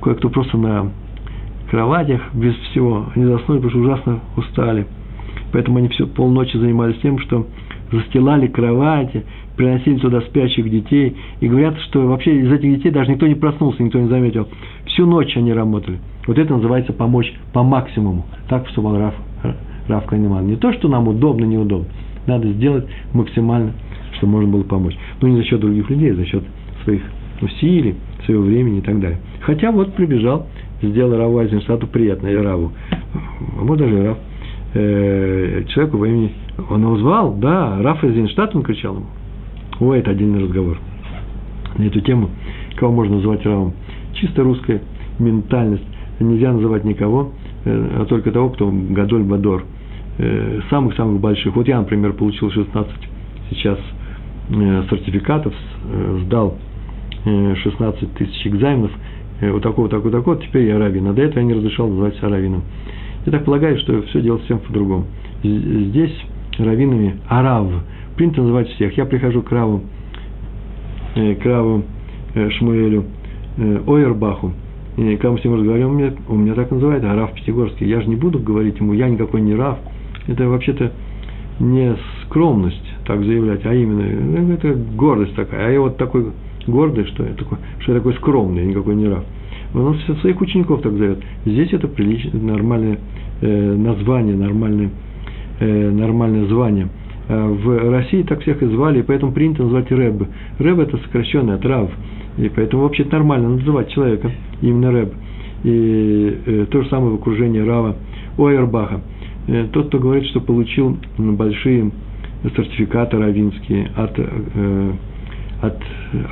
Кое-кто просто на кроватях без всего. Они заснули, потому что ужасно устали. Поэтому они все полночи занимались тем, что застилали кровати, приносили туда спящих детей. И говорят, что вообще из этих детей даже никто не проснулся, никто не заметил. Всю ночь они работали. Вот это называется помочь по максимуму. Так поступал Раф, Раф Канеман. Не то, что нам удобно, неудобно. Надо сделать максимально, чтобы можно было помочь. Но не за счет других людей, а за счет своих усилий, своего времени и так далее. Хотя вот прибежал, сделал Раву Айзенштадту приятно, и Раву. А может даже Рав. Э, человеку во имени, он его звал, да, Раф Айзенштадт, он кричал ему. Ой, это отдельный разговор. На эту тему, кого можно называть Равом. Чисто русская ментальность нельзя называть никого, э, а только того, кто Гадоль Бадор. Э, самых-самых больших. Вот я, например, получил 16 сейчас э, сертификатов, сдал 16 тысяч экзаменов, вот такого, такого, такого, теперь я раввин. А до этого я не разрешал называть себя раввином. Я так полагаю, что все делать всем по-другому. Здесь раввинами арав. Принято называть всех. Я прихожу к Раву, к Раву Шмуэлю Ойербаху, и когда мы с ним разговариваем, он меня, он меня так называет, а Раф Пятигорский. Я же не буду говорить ему, я никакой не Раф. Это вообще-то не скромность так заявлять, а именно ну, это гордость такая. А я вот такой гордый, что я такой, что я такой скромный, никакой не Раф. Он своих учеников так зовет. Здесь это приличное, нормальное э, название, нормальное, э, нормальное звание. А в России так всех и звали, и поэтому принято называть Рэб. Рэб – это сокращенный от Рав. И поэтому вообще нормально называть человека именно Рэб. И э, то же самое в окружении Рава Ойербаха. Э, тот, кто говорит, что получил большие сертификаты равинские от, э, от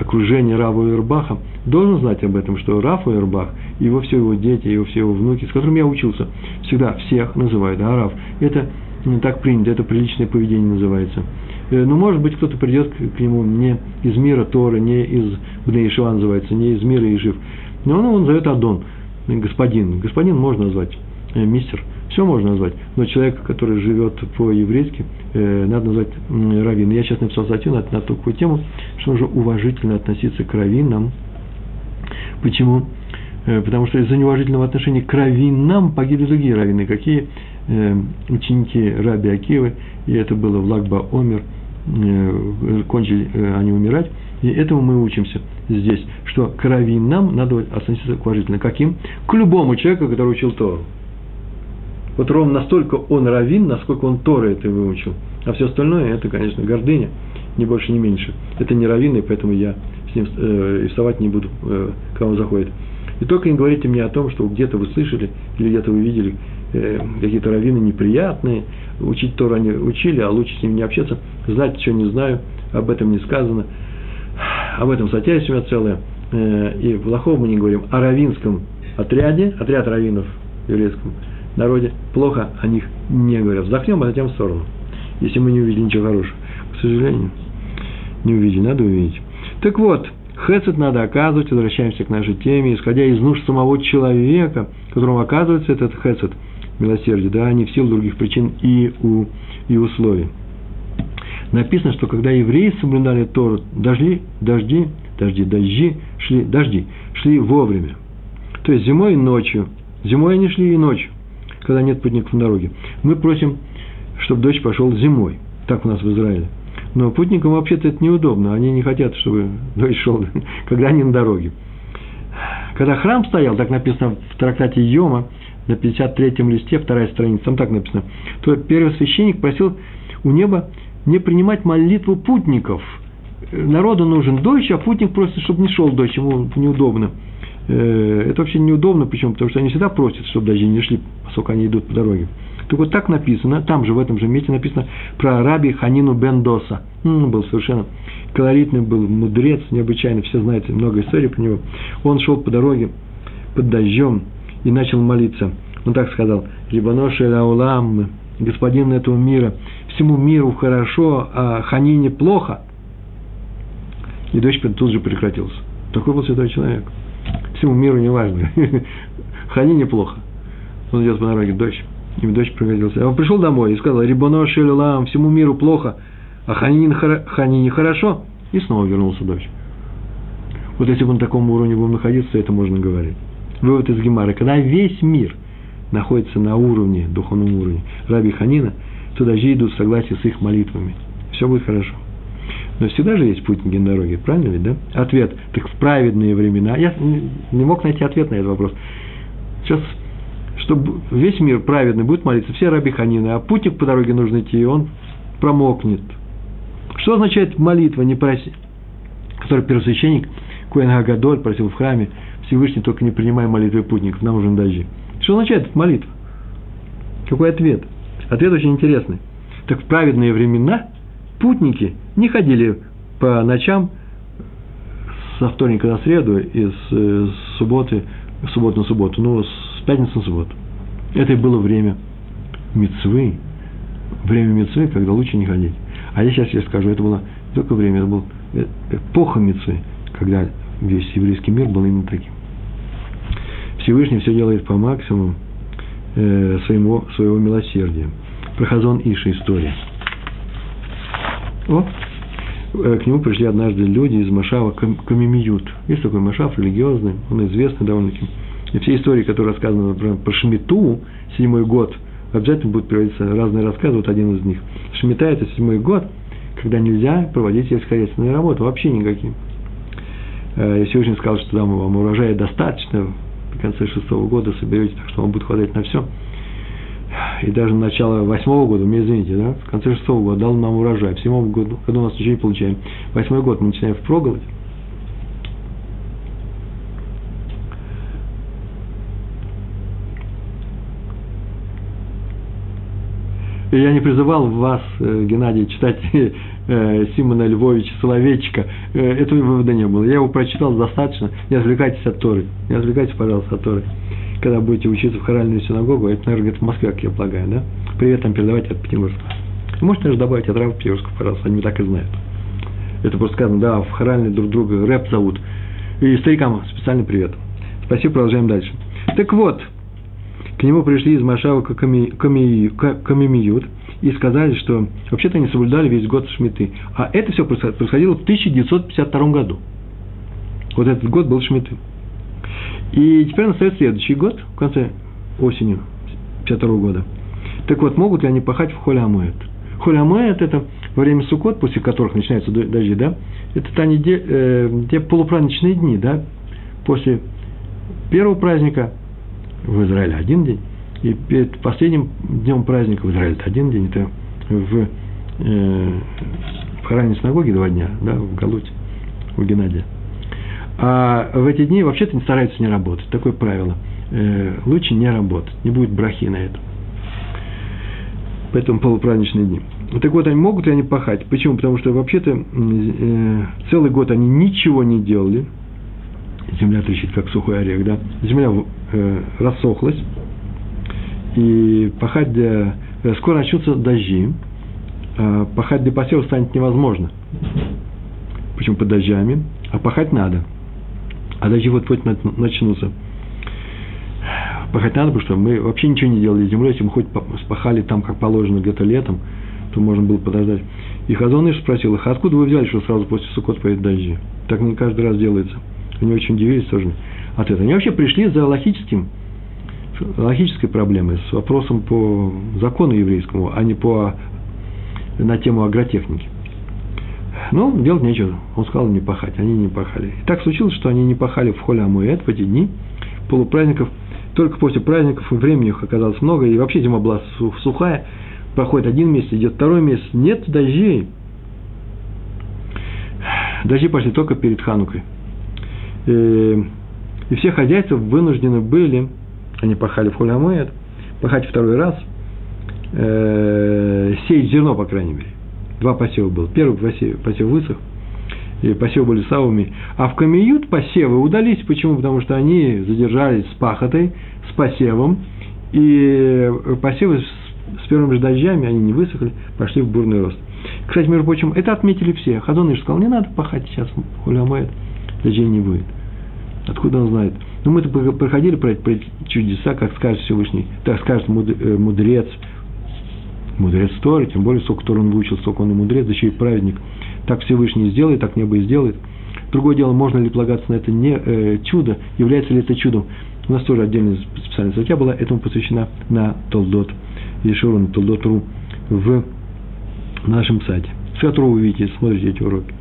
окружения Рава Ойербаха, должен знать об этом, что Раф Ойербах, его все его дети, его все его внуки, с которыми я учился, всегда всех называют Араф. Это так принято, это приличное поведение называется. Э, но, может быть, кто-то придет к нему не из мира Торы, не из Бнеишева называется, не из мира Ижив. Но он, он зовет Адон, господин. Господин можно назвать, э, мистер, все можно назвать. Но человек, который живет по-еврейски, э, надо назвать раввин. Я сейчас написал статью на, на такую тему, что нужно уважительно относиться к раввинам. Почему? Потому что из-за неуважительного отношения к раввинам погибли другие раввины. Какие ученики Раби Акивы, и это было в Лагба Омер – Э, кончили э, они умирать. И этому мы учимся здесь, что к раввинам надо относиться уважительно. Каким? К любому человеку, который учил Тору. Вот ровно настолько он раввин, насколько он Торы это выучил. А все остальное, это, конечно, гордыня, ни больше, ни меньше. Это не раввин, и поэтому я с ним э, и вставать не буду, э, он заходит. И только не говорите мне о том, что где-то вы слышали или где-то вы видели э, какие-то раввины неприятные, учить Тору они учили, а лучше с ними не общаться, знать, что не знаю, об этом не сказано. Об этом статья есть у меня целая. Э, и в Лохов мы не говорим о равинском отряде, отряд раввинов в еврейском народе, плохо о них не говорят. Вздохнем, а затем в сторону. Если мы не увидели ничего хорошего. К сожалению, не увидели, надо увидеть. Так вот, Хесед надо оказывать, возвращаемся к нашей теме, исходя из нужд самого человека, которому оказывается этот хесед – милосердия, да, не в силу других причин и, у, и условий. Написано, что когда евреи соблюдали Тору, дожди, дожди, дожди, дожди, шли, дожди, шли вовремя. То есть зимой и ночью. Зимой они шли и ночью, когда нет путников на дороге. Мы просим, чтобы дождь пошел зимой. Так у нас в Израиле. Но путникам вообще-то это неудобно. Они не хотят, чтобы дождь шел, когда они на дороге. Когда храм стоял, так написано в трактате Йома, на 53-м листе, вторая страница, там так написано, то первосвященник просил у неба не принимать молитву путников. Народу нужен дождь, а путник просит, чтобы не шел дождь, ему неудобно. Э, это вообще неудобно, почему? Потому что они всегда просят, чтобы дожди не шли, поскольку они идут по дороге. Так вот так написано, там же, в этом же месте написано про раби Ханину бен Доса. Он был совершенно колоритный, был мудрец, необычайно, все знаете, много историй про него. Он шел по дороге под дождем, и начал молиться. Он так сказал, «Рибаноши Раулам, господин этого мира, всему миру хорошо, а Ханине плохо. И дождь тут же прекратился. Такой был святой человек. Всему миру не важно. Ханине плохо. Он идет по дороге, дождь. И дождь прекратился. А он пришел домой и сказал, Рибоно Шелюлам, всему миру плохо, а Ханине, Ханине хорошо. И снова вернулся дождь. Вот если бы на таком уровне будем находиться, то это можно говорить. Вывод из Гемара. Когда весь мир находится на уровне, духовном уровне Раби Ханина, то дожди идут в согласии с их молитвами. Все будет хорошо. Но всегда же есть путники на дороге, правильно ведь, да? Ответ. Так в праведные времена. Я не мог найти ответ на этот вопрос. Сейчас, чтобы весь мир праведный будет молиться, все раби ханины, а путник по дороге нужно идти, и он промокнет. Что означает молитва, не проси, который первосвященник Куэн Агадоль просил в храме, Всевышний только не принимай молитвы путников, нам нужны дожди. Что означает эта молитва? Какой ответ? Ответ очень интересный. Так в праведные времена путники не ходили по ночам со вторника на среду и с, э, с субботы, субботы на субботу, ну, с пятницы на субботу. Это и было время мецвы, время мецвы, когда лучше не ходить. А я сейчас я скажу, это было только время, это была э, эпоха мецвы, когда весь еврейский мир был именно таким. Всевышний все делает по максимуму э, своего, своего милосердия. Прохазон Иша история. О, э, к нему пришли однажды люди из Машава Камимиют. Есть такой Машав религиозный, он известный довольно-таки. И все истории, которые рассказаны например, про Шмиту, седьмой год, обязательно будут приводиться разные рассказы, вот один из них. Шмита – это седьмой год, когда нельзя проводить сельскохозяйственные работы, вообще никакие. Э, Всевышний сказал, что там вам урожая достаточно, в конце шестого года соберете, так что вам будет хватать на все. И даже на начало восьмого года, мне извините, да, в конце шестого года дал нам урожай. В седьмом году, году у нас ничего не получаем. Восьмой год мы начинаем впроголодь. Я не призывал вас, э, Геннадий, читать э, Симона Львовича Соловейчика. Э, этого вывода не было. Я его прочитал достаточно. Не отвлекайтесь от Торы. Не отвлекайтесь, пожалуйста, от Торы. Когда будете учиться в хоральную синагогу, это, наверное, где-то в Москве, как я полагаю, да? Привет там передавайте от Пятигорска. Можете даже добавить от Рава Пятигорска, пожалуйста, они так и знают. Это просто сказано, да, в хоральной друг друга рэп зовут. И старикам специальный привет. Спасибо, продолжаем дальше. Так вот, к нему пришли из Машава Камимиют и сказали, что вообще-то они соблюдали весь год Шмиты. А это все происходило в 1952 году. Вот этот год был Шмиты. И теперь настает следующий год, в конце осенью 52 года. Так вот, могут ли они пахать в Холямуэт? Холямуэт – это время Суккот, после которых начинаются дожди, да, это та неделя, э, те полупраздничные дни, да, после первого праздника в Израиле один день, и перед последним днем праздника в Израиле это один день, это в, э, в храме синагоги два дня, да, в Галуте, у Геннадия. А в эти дни вообще-то не стараются не работать. Такое правило. Э, лучше не работать, не будет брахи на это. Поэтому полупраздничные дни. Так вот, они могут ли они пахать? Почему? Потому что вообще-то э, целый год они ничего не делали. Земля трещит, как сухой орех, да? Земля э, рассохлась, и пахать. Э, скоро начнутся дожди, а пахать для посева станет невозможно. Почему под дождями? А пахать надо. А дожди вот-вот начнутся. Пахать надо, потому что мы вообще ничего не делали с землей. Если мы хоть спахали там, как положено, где-то летом, то можно было подождать. И Хазон спросил их, «А откуда вы взяли, что сразу после Суккот поедет дожди? Так не каждый раз делается. Они очень удивились тоже от этого. Они вообще пришли за логическим, логической проблемой, с вопросом по закону еврейскому, а не по, на тему агротехники. Но делать нечего. Он сказал не пахать, они не пахали. И так случилось, что они не пахали в холе Амуэт в эти дни полупраздников. Только после праздников времени их оказалось много, и вообще зима была сухая. Проходит один месяц, идет второй месяц, нет дождей. Дожди пошли только перед Ханукой. И и все хозяйства вынуждены были, они пахали в хулямуэт, пахать второй раз, э, сеять зерно, по крайней мере. Два посева было. Первый посев, высох, и посевы были савами. А в камеют посевы удались. Почему? Потому что они задержались с пахотой, с посевом, и посевы с первыми же дождями они не высохли, пошли в бурный рост. Кстати, между прочим, это отметили все. Хазоныш сказал, не надо пахать сейчас, хулямает, дождей не будет. Откуда он знает? Ну, мы-то проходили про эти, чудеса, как скажет Всевышний, так скажет э, мудрец, мудрец Торы, тем более, сколько Тор он выучил, столько он и мудрец, еще и праведник. Так Всевышний сделает, так небо и сделает. Другое дело, можно ли полагаться на это не, э, чудо, является ли это чудом. У нас тоже отдельная специальная статья была этому посвящена на Толдот, Ешура на Толдот.ру в нашем сайте, с которого вы видите, смотрите эти уроки.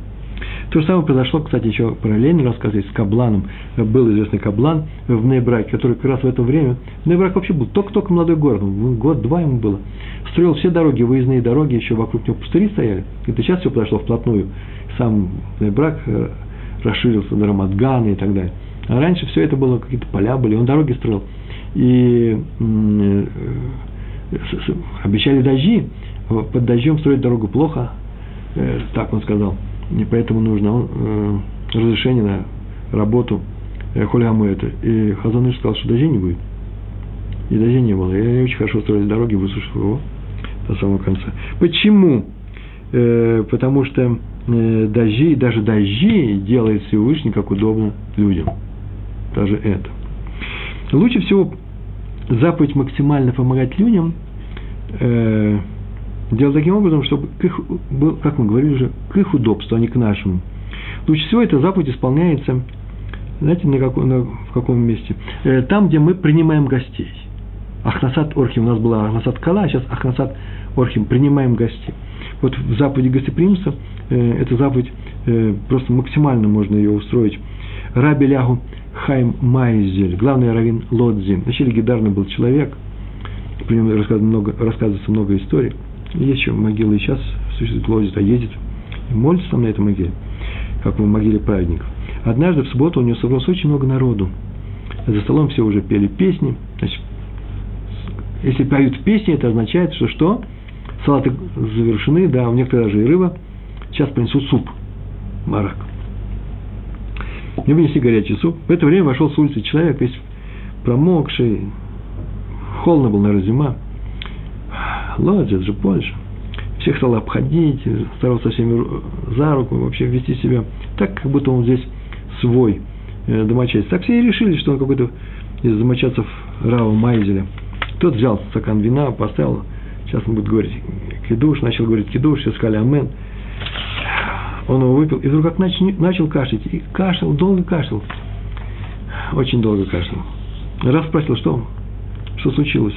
То же самое произошло, кстати, еще параллельный рассказ есть с Кабланом. Был известный Каблан в Нейбраке, который как раз в это время... Нейбрак вообще был только-только молодой город, год-два ему было. Строил все дороги, выездные дороги, еще вокруг него пустыри стояли. Это сейчас все подошло вплотную. Сам Нейбрак э, расширился до Рамадгана и так далее. А раньше все это было, какие-то поля были, он дороги строил. И э, обещали дожди, под дождем строить дорогу плохо, э, так он сказал – и поэтому нужно э, разрешение на работу э, это. И Хазаныш сказал, что дождей не будет. И дождей не было. И они очень хорошо строили дороги, высушив его до самого конца. Почему? Э, потому что э, дожди, даже дожди делает Всевышний, как удобно людям. Даже это. Лучше всего заповедь максимально помогать людям э, – делать таким образом, чтобы к их, как мы говорили уже, к их удобству, а не к нашему. Лучше всего эта заповедь исполняется, знаете, на каком, на, в каком месте? Э, там, где мы принимаем гостей. Ахнасат Орхим, у нас была Ахнасат Кала, а сейчас Ахнасат Орхим, принимаем гостей. Вот в заповеди гостеприимства э, эта заповедь э, просто максимально можно ее устроить. Раби Лягу Хайм Майзель, главный раввин Лодзи. Вообще легендарный был человек, про него рассказывается много, рассказывается много историй – есть еще могилы и сейчас существует, лозит, а ездит и молится там на этой могиле, как в могиле праведников. Однажды в субботу у него собралось очень много народу. За столом все уже пели песни. Значит, если поют песни, это означает, что что? Салаты завершены, да, у некоторых даже и рыба. Сейчас принесут суп, марак. Мне принесли горячий суп. В это время вошел с улицы человек, весь промокший, холодно был, наверное, зима. Ладно, это же Польша. Всех стал обходить, старался всеми за руку, вообще вести себя так, как будто он здесь свой э, домочадец. Так все и решили, что он какой-то из домочадцев Рава Майзеля. Тот взял стакан вина, поставил, сейчас он будет говорить кидуш, начал говорить кидуш, все сказали амен. Он его выпил, и вдруг как начал, начал кашлять, и кашлял, долго кашлял, очень долго кашлял. Раз спросил, что, что случилось?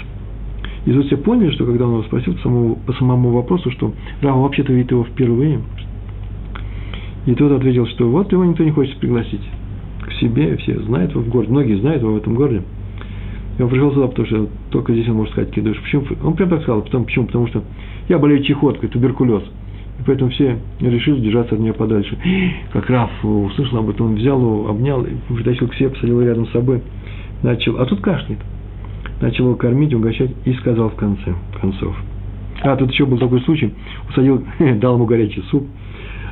И тут все поняли, что когда он его спросил самому, по самому вопросу, что Рава вообще-то видит его впервые, и тот ответил, что вот его никто не хочет пригласить к себе, все знают его в городе, многие знают его в этом городе. И он пришел сюда, потому что только здесь он может сказать кидуш. Почему? Он прям так сказал, потому, почему? Потому что я болею чехоткой, туберкулез. И поэтому все решили держаться от нее подальше. Как Раф услышал об этом, он взял его, обнял, притащил к себе, посадил рядом с собой. Начал, а тут кашляет начал его кормить, угощать и сказал в конце концов. А, тут еще был такой случай, усадил, дал ему горячий суп,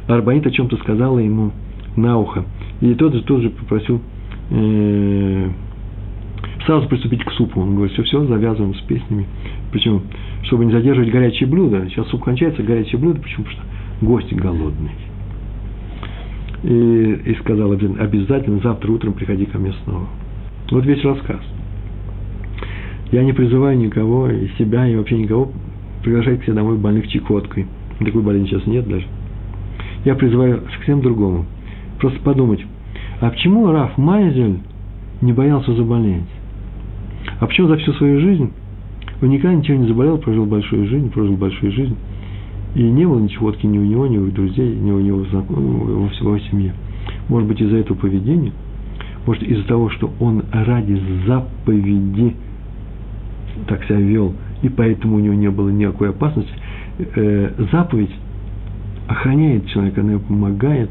Арбанит о чем-то сказала ему на ухо. И тот же, тот же попросил э, сразу приступить к супу. Он говорит, все, все, завязываем с песнями. Почему? Чтобы не задерживать горячие блюда. Сейчас суп кончается, горячие блюда. Почему? Потому что гости голодные. И, и сказал обязательно завтра утром приходи ко мне снова. Вот весь рассказ. Я не призываю никого, и себя, и вообще никого приглашать к себе домой больных чекоткой. Такой болезни сейчас нет даже. Я призываю к всем другому. Просто подумать, а почему Раф Майзель не боялся заболеть? А почему за всю свою жизнь он никогда ничего не заболел, прожил большую жизнь, прожил большую жизнь, и не было ничего ни у него, ни у друзей, ни у него знакомых, во его семье. Может быть, из-за этого поведения, может, из-за того, что он ради заповеди – так себя вел, и поэтому у него не было никакой опасности, э, заповедь охраняет человека, она помогает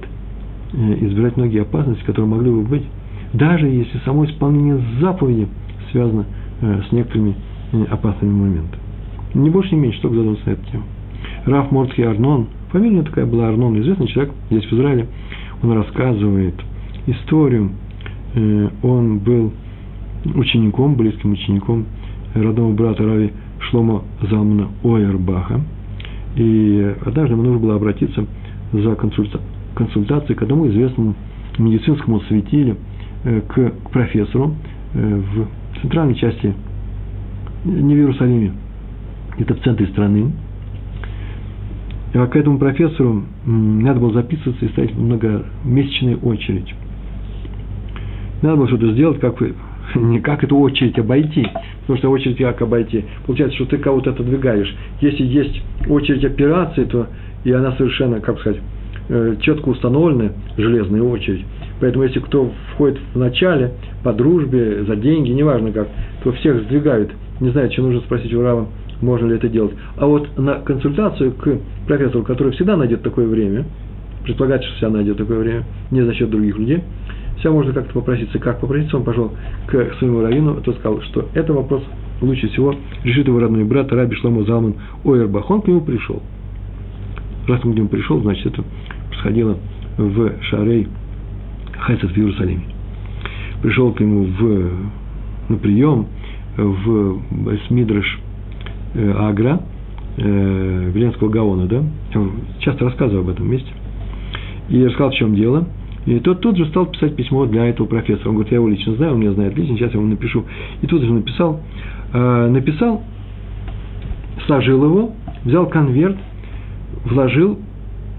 э, избирать многие опасности, которые могли бы быть, даже если само исполнение заповеди связано э, с некоторыми опасными моментами. Не больше, не меньше, только задуматься на эту тему. Раф Мортхи Арнон, фамилия такая была Арнон, известный человек здесь в Израиле, он рассказывает историю, он был учеником, близким учеником родного брата Рави Шлома Залмана Ойербаха. И однажды ему нужно было обратиться за консультацией к одному известному медицинскому светилю, э, к профессору э, в центральной части, не в Иерусалиме, это в центре страны. А к этому профессору надо было записываться и стоять в многомесячной очередь. Надо было что-то сделать, как вы, не как эту очередь обойти, потому что очередь как обойти. Получается, что ты кого-то отодвигаешь. Если есть очередь операции, то и она совершенно, как сказать, э, четко установленная, железная очередь. Поэтому если кто входит в начале, по дружбе, за деньги, неважно как, то всех сдвигают. Не знаю, что нужно спросить у Рава, можно ли это делать. А вот на консультацию к профессору, который всегда найдет такое время, предполагается, что всегда найдет такое время, не за счет других людей, всегда можно как-то попроситься. Как попроситься? Он пошел к своему раввину, тот сказал, что это вопрос лучше всего решит его родной брат Раби Шломо Залман Ойербах. Он к нему пришел. Раз он к нему пришел, значит, это происходило в Шарей Хесед в Иерусалиме. Пришел к нему в, на прием в Смидраш э, Агра, э, Веленского Гаона, да? Я часто рассказываю об этом месте. И рассказал, в чем дело. И тот тут же стал писать письмо для этого профессора. Он говорит, я его лично знаю, он меня знает лично, сейчас я ему напишу. И тут же написал, э, написал, сложил его, взял конверт, вложил,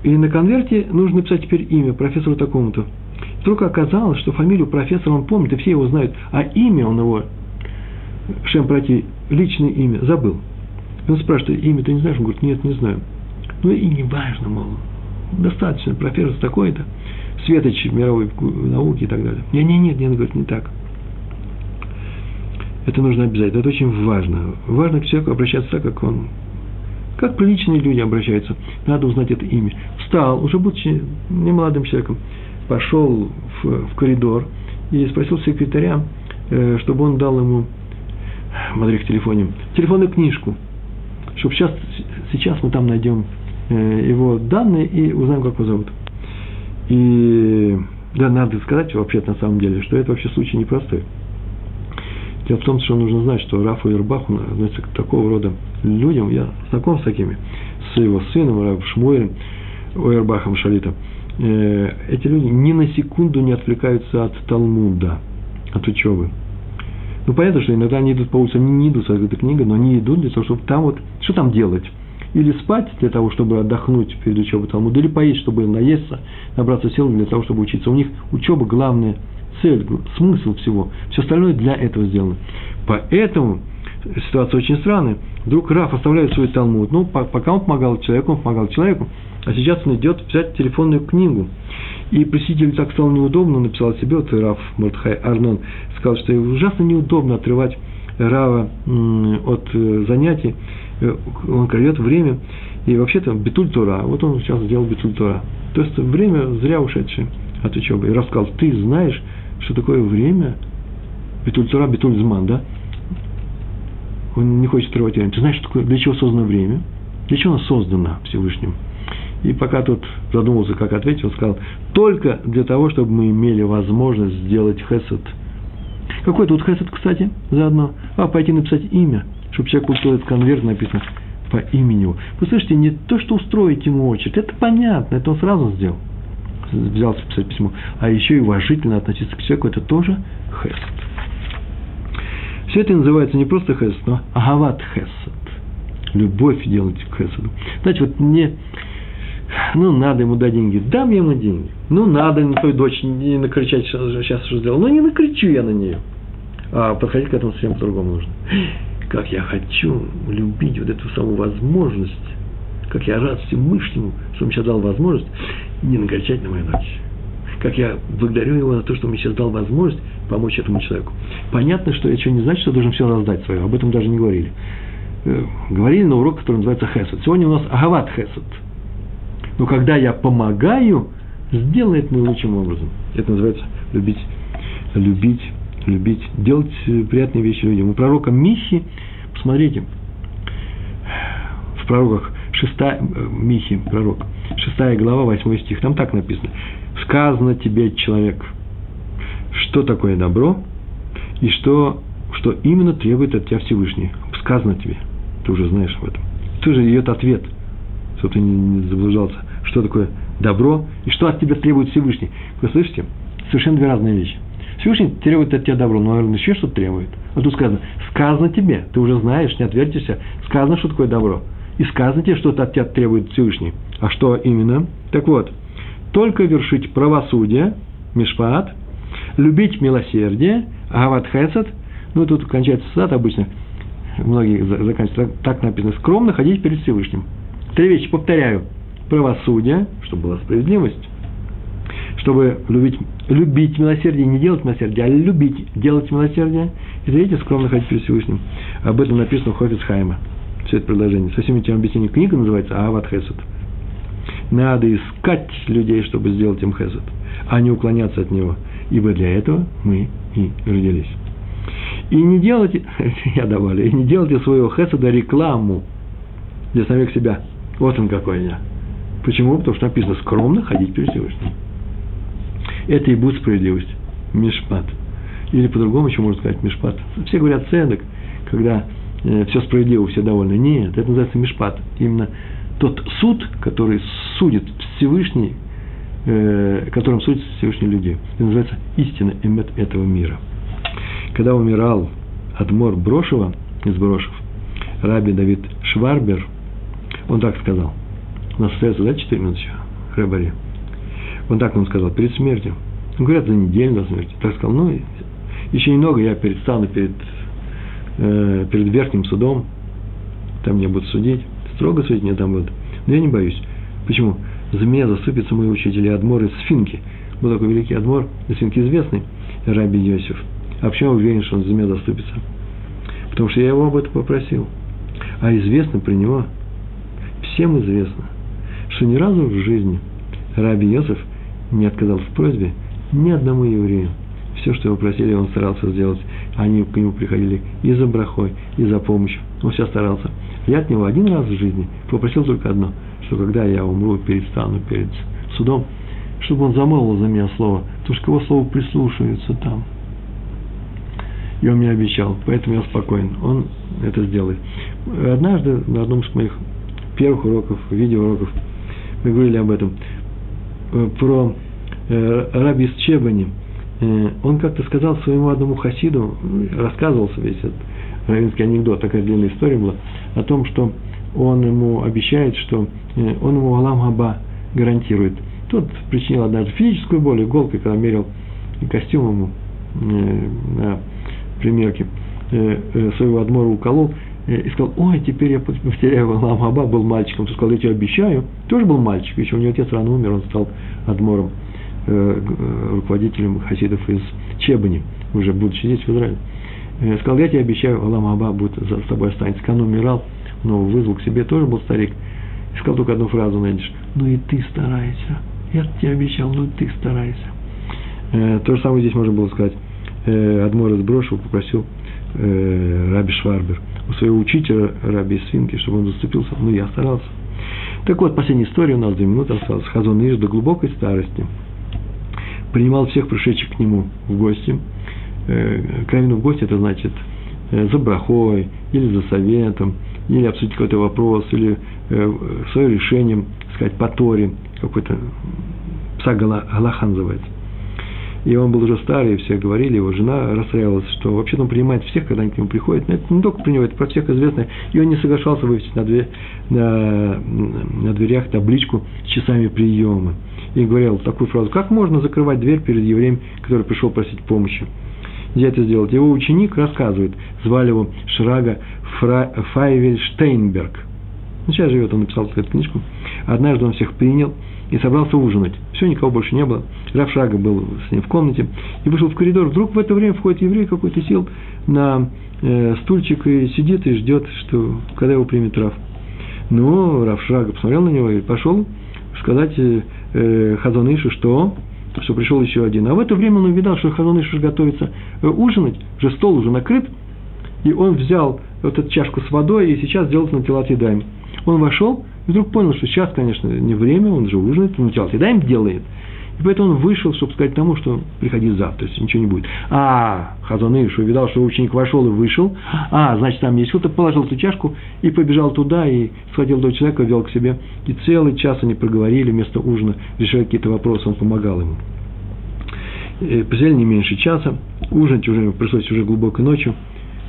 и на конверте нужно написать теперь имя профессору такому-то. Вдруг оказалось, что фамилию профессора он помнит, и все его знают, а имя он его, Шем пройти, личное имя, забыл. И он спрашивает, имя ты не знаешь? Он говорит, нет, не знаю. Ну и не важно, мол, достаточно, профессор такой-то, светоч мировой науки и так далее. Нет, нет, нет, нет, говорит, не так. Это нужно обязательно, это очень важно. Важно к человеку обращаться так, как он как приличные люди обращаются. Надо узнать это имя. Встал, уже будучи немолодым человеком, пошел в, в коридор и спросил секретаря, э, чтобы он дал ему, смотри в телефоне, телефонную книжку, чтобы сейчас, сейчас мы там найдем э, его данные и узнаем, как его зовут. И да, надо сказать вообще на самом деле, что это вообще случай непростой. Дело в том, что нужно знать, что Рафу Ирбах относится к такого рода людям, я знаком с такими, с его сыном, Раф Шмуэлем, Ойербахом Шалитом. Э, эти люди ни на секунду не отвлекаются от Талмуда, от учебы. Ну, понятно, что иногда они идут по улице, они не идут с этой книгой, но они идут для того, чтобы там вот, что там делать? Или спать для того, чтобы отдохнуть перед учебой Талмуда, или поесть, чтобы наесться, набраться сил для того, чтобы учиться. У них учеба главная цель, смысл всего. Все остальное для этого сделано. Поэтому ситуация очень странная. Вдруг Раф оставляет свой Талмуд. Ну, пока он помогал человеку, он помогал человеку. А сейчас он идет взять телефонную книгу. И проситель так стало неудобно, написал себе, вот Раф Мортхай Арнон, сказал, что ужасно неудобно отрывать Рава от э, занятий, э, он крадет время, и вообще-то битуль Тора, вот он сейчас сделал битуль Тора. То есть время зря ушедшее от учебы. И рассказал, ты знаешь, что такое время, битуль Тора, битуль Зман, да? Он не хочет отрывать время. Ты знаешь, что такое, для чего создано время? Для чего оно создано Всевышним? И пока тот задумался, как ответить, он сказал, только для того, чтобы мы имели возможность сделать хесед. Какой тут хесед, кстати, заодно? А, пойти написать имя, чтобы человек получил этот конверт написано по имени его. Вы слышите, не то, что устроить ему очередь, это понятно, это он сразу сделал. Взялся писать письмо. А еще и уважительно относиться к человеку, это тоже хесед. Все это называется не просто хесед, но агават хесед. Любовь делать к хеседу. Знаете, вот мне ну, надо ему дать деньги. Дам я ему деньги. Ну, надо на твою дочь не накричать, что сейчас что сделал. Ну, не накричу я на нее. А подходить к этому совсем по-другому нужно. Как я хочу любить вот эту саму возможность, как я рад Всевышнему, что он сейчас дал возможность не накричать на мою дочь. Как я благодарю его за то, что он мне сейчас дал возможность помочь этому человеку. Понятно, что это еще не значит, что должен все раздать свое. Об этом даже не говорили. Э, говорили на урок, который называется Хесед. Сегодня у нас Агават Хесед – но когда я помогаю, сделай это наилучшим образом. Это называется любить, любить, любить, делать приятные вещи людям. У пророка Михи, посмотрите, в пророках, шестая, Михи, пророк, шестая глава, восьмой стих, там так написано. Сказано тебе, человек, что такое добро и что, что именно требует от тебя Всевышний. Сказано тебе. ты уже знаешь об этом. Ты же идет ответ, чтобы ты не заблуждался, что такое добро и что от тебя требует Всевышний. Вы слышите? Совершенно две разные вещи. Всевышний требует от тебя добро, но, наверное, еще что-то требует. А тут сказано, сказано тебе, ты уже знаешь, не отвертишься, сказано, что такое добро. И сказано тебе, что от тебя требует Всевышний. А что именно? Так вот, только вершить правосудие, мишпат, любить милосердие, гават хесед, ну, тут кончается сад обычно, многие заканчивают, так написано, скромно ходить перед Всевышним. Три вещи, повторяю. Правосудие, чтобы была справедливость, чтобы любить, любить милосердие, не делать милосердие, а любить, делать милосердие. И третье, скромно ходить перед Всевышним. Об этом написано в Хофицхайма. Все это предложение. Со всеми этими объяснениями книга называется Ават Хесед. Надо искать людей, чтобы сделать им хесед, а не уклоняться от него. Ибо для этого мы и родились. И не делайте, я добавлю, и не делайте своего хеседа рекламу для самих себя. Вот он какой я. Почему? Потому что написано скромно ходить перед Всевышним. Это и будет справедливость. Мишпат. Или по-другому еще можно сказать мишпат. Все говорят ценок, когда э, все справедливо, все довольны. Нет, это называется мишпат. Именно тот суд, который судит Всевышний, э, которым судят Всевышний людей. Это называется истина эмет этого мира. Когда умирал Адмор Брошева из Брошев, Раби Давид Шварбер, он так сказал. У нас остается, да, 4 минуты еще, Рэбари. Он так нам сказал, перед смертью. Он говорят, за неделю до смерти. Так сказал, ну, еще немного я предстану перед, э, перед верхним судом, там меня будут судить, строго судить меня там будут. Но я не боюсь. Почему? За меня заступится мой учитель Адмор из Сфинки. Был такой великий Адмор, из Сфинки известный, Раби Йосиф. А почему я уверен, что он за меня заступится? Потому что я его об этом попросил. А известно при него, всем известно, что ни разу в жизни Раби Йосиф не отказал в просьбе ни одному еврею. Все, что его просили, он старался сделать. Они к нему приходили и за брахой, и за помощью. Он все старался. Я от него один раз в жизни попросил только одно, что когда я умру, перестану перед судом, чтобы он замолвил за меня слово, потому что его слову прислушиваются там. И он мне обещал, поэтому я спокоен, он это сделает. Однажды на одном из моих первых уроков, видеоуроков, мы говорили об этом, э, про э, Раби Чебани. Э, он как-то сказал своему одному хасиду, рассказывался весь этот равинский анекдот, такая длинная история была, о том, что он ему обещает, что он ему Алам Хаба гарантирует. Тот причинил однажды физическую боль иголкой, когда мерил костюм ему на примерке своего адмора уколол, и сказал, ой, теперь я потеряю Алам Хаба, был мальчиком. Ты сказал, я тебе обещаю. Тоже был мальчик, еще у него отец рано умер, он стал адмором, э, э, руководителем хасидов из Чебани, уже будучи здесь, в Израиле. Э, сказал, я тебе обещаю, Алам Хаба будет за, с тобой останется. Он умирал, но вызвал к себе, тоже был старик. И сказал только одну фразу, найдешь, ну и ты старайся. Я тебе обещал, ну и ты старайся. То же самое здесь можно было сказать. Адмор из Брошева попросил Раби Шварбер – у своего учителя Раби Свинки, чтобы он заступился. Ну, я старался. Так вот, последняя история у нас две минуты осталась. Хазон Иш до глубокой старости принимал всех пришедших к нему в гости. Э, к в гости это значит э, за брахой, или за советом, или обсудить какой-то вопрос, или э, свое решение, сказать, по Торе, какой-то пса называется. И он был уже старый, и все говорили, его жена расстраивалась, что вообще-то он принимает всех, когда они к нему приходят. Но это не только про него, это про всех известно. И он не соглашался вывесить на, дверь, на, на дверях табличку с часами приема. И говорил такую фразу, как можно закрывать дверь перед евреем, который пришел просить помощи. Где это сделать? Его ученик рассказывает, звали его Шрага Фра, Файвель Штейнберг. Ну, сейчас живет, он написал эту книжку. Однажды он всех принял – и собрался ужинать. Все, никого больше не было. Равшага был с ним в комнате и вышел в коридор. Вдруг в это время входит еврей какой-то, сел на э, стульчик и сидит и ждет, что, когда его примет Рав. Ну, Равшага посмотрел на него и пошел сказать э, э Хазанышу, что что пришел еще один. А в это время он увидал, что Хазаныш готовится э, ужинать, уже стол уже накрыт, и он взял вот эту чашку с водой и сейчас делает на телат едаем. Он вошел, вдруг понял, что сейчас, конечно, не время, он же ужинает, он телат едаем делает. И поэтому он вышел, чтобы сказать тому, что приходи завтра, если ничего не будет. А, Хазон Иш увидал, что ученик вошел и вышел. А, значит, там есть кто-то, положил эту чашку и побежал туда, и схватил того человека, вел к себе. И целый час они проговорили вместо ужина, решали какие-то вопросы, он помогал ему. И посидели не меньше часа, ужинать уже пришлось уже глубокой ночью,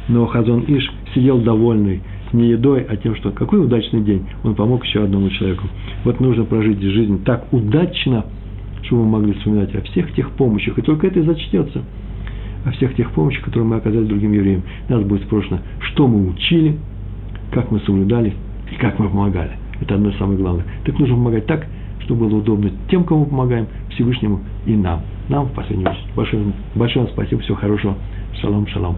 но Хазон Иш сидел довольный, не едой, а тем, что какой удачный день, он помог еще одному человеку. Вот нужно прожить жизнь так удачно, чтобы мы могли вспоминать о всех тех помощях, и только это и зачтется, о всех тех помощях, которые мы оказали другим евреям. Нас будет спрошено, что мы учили, как мы соблюдали и как мы помогали. Это одно из самых главных. Так нужно помогать так, чтобы было удобно тем, кому помогаем, Всевышнему и нам. Нам, в последнюю очередь. Большое, большое спасибо, всего хорошего. Шалом, шалом.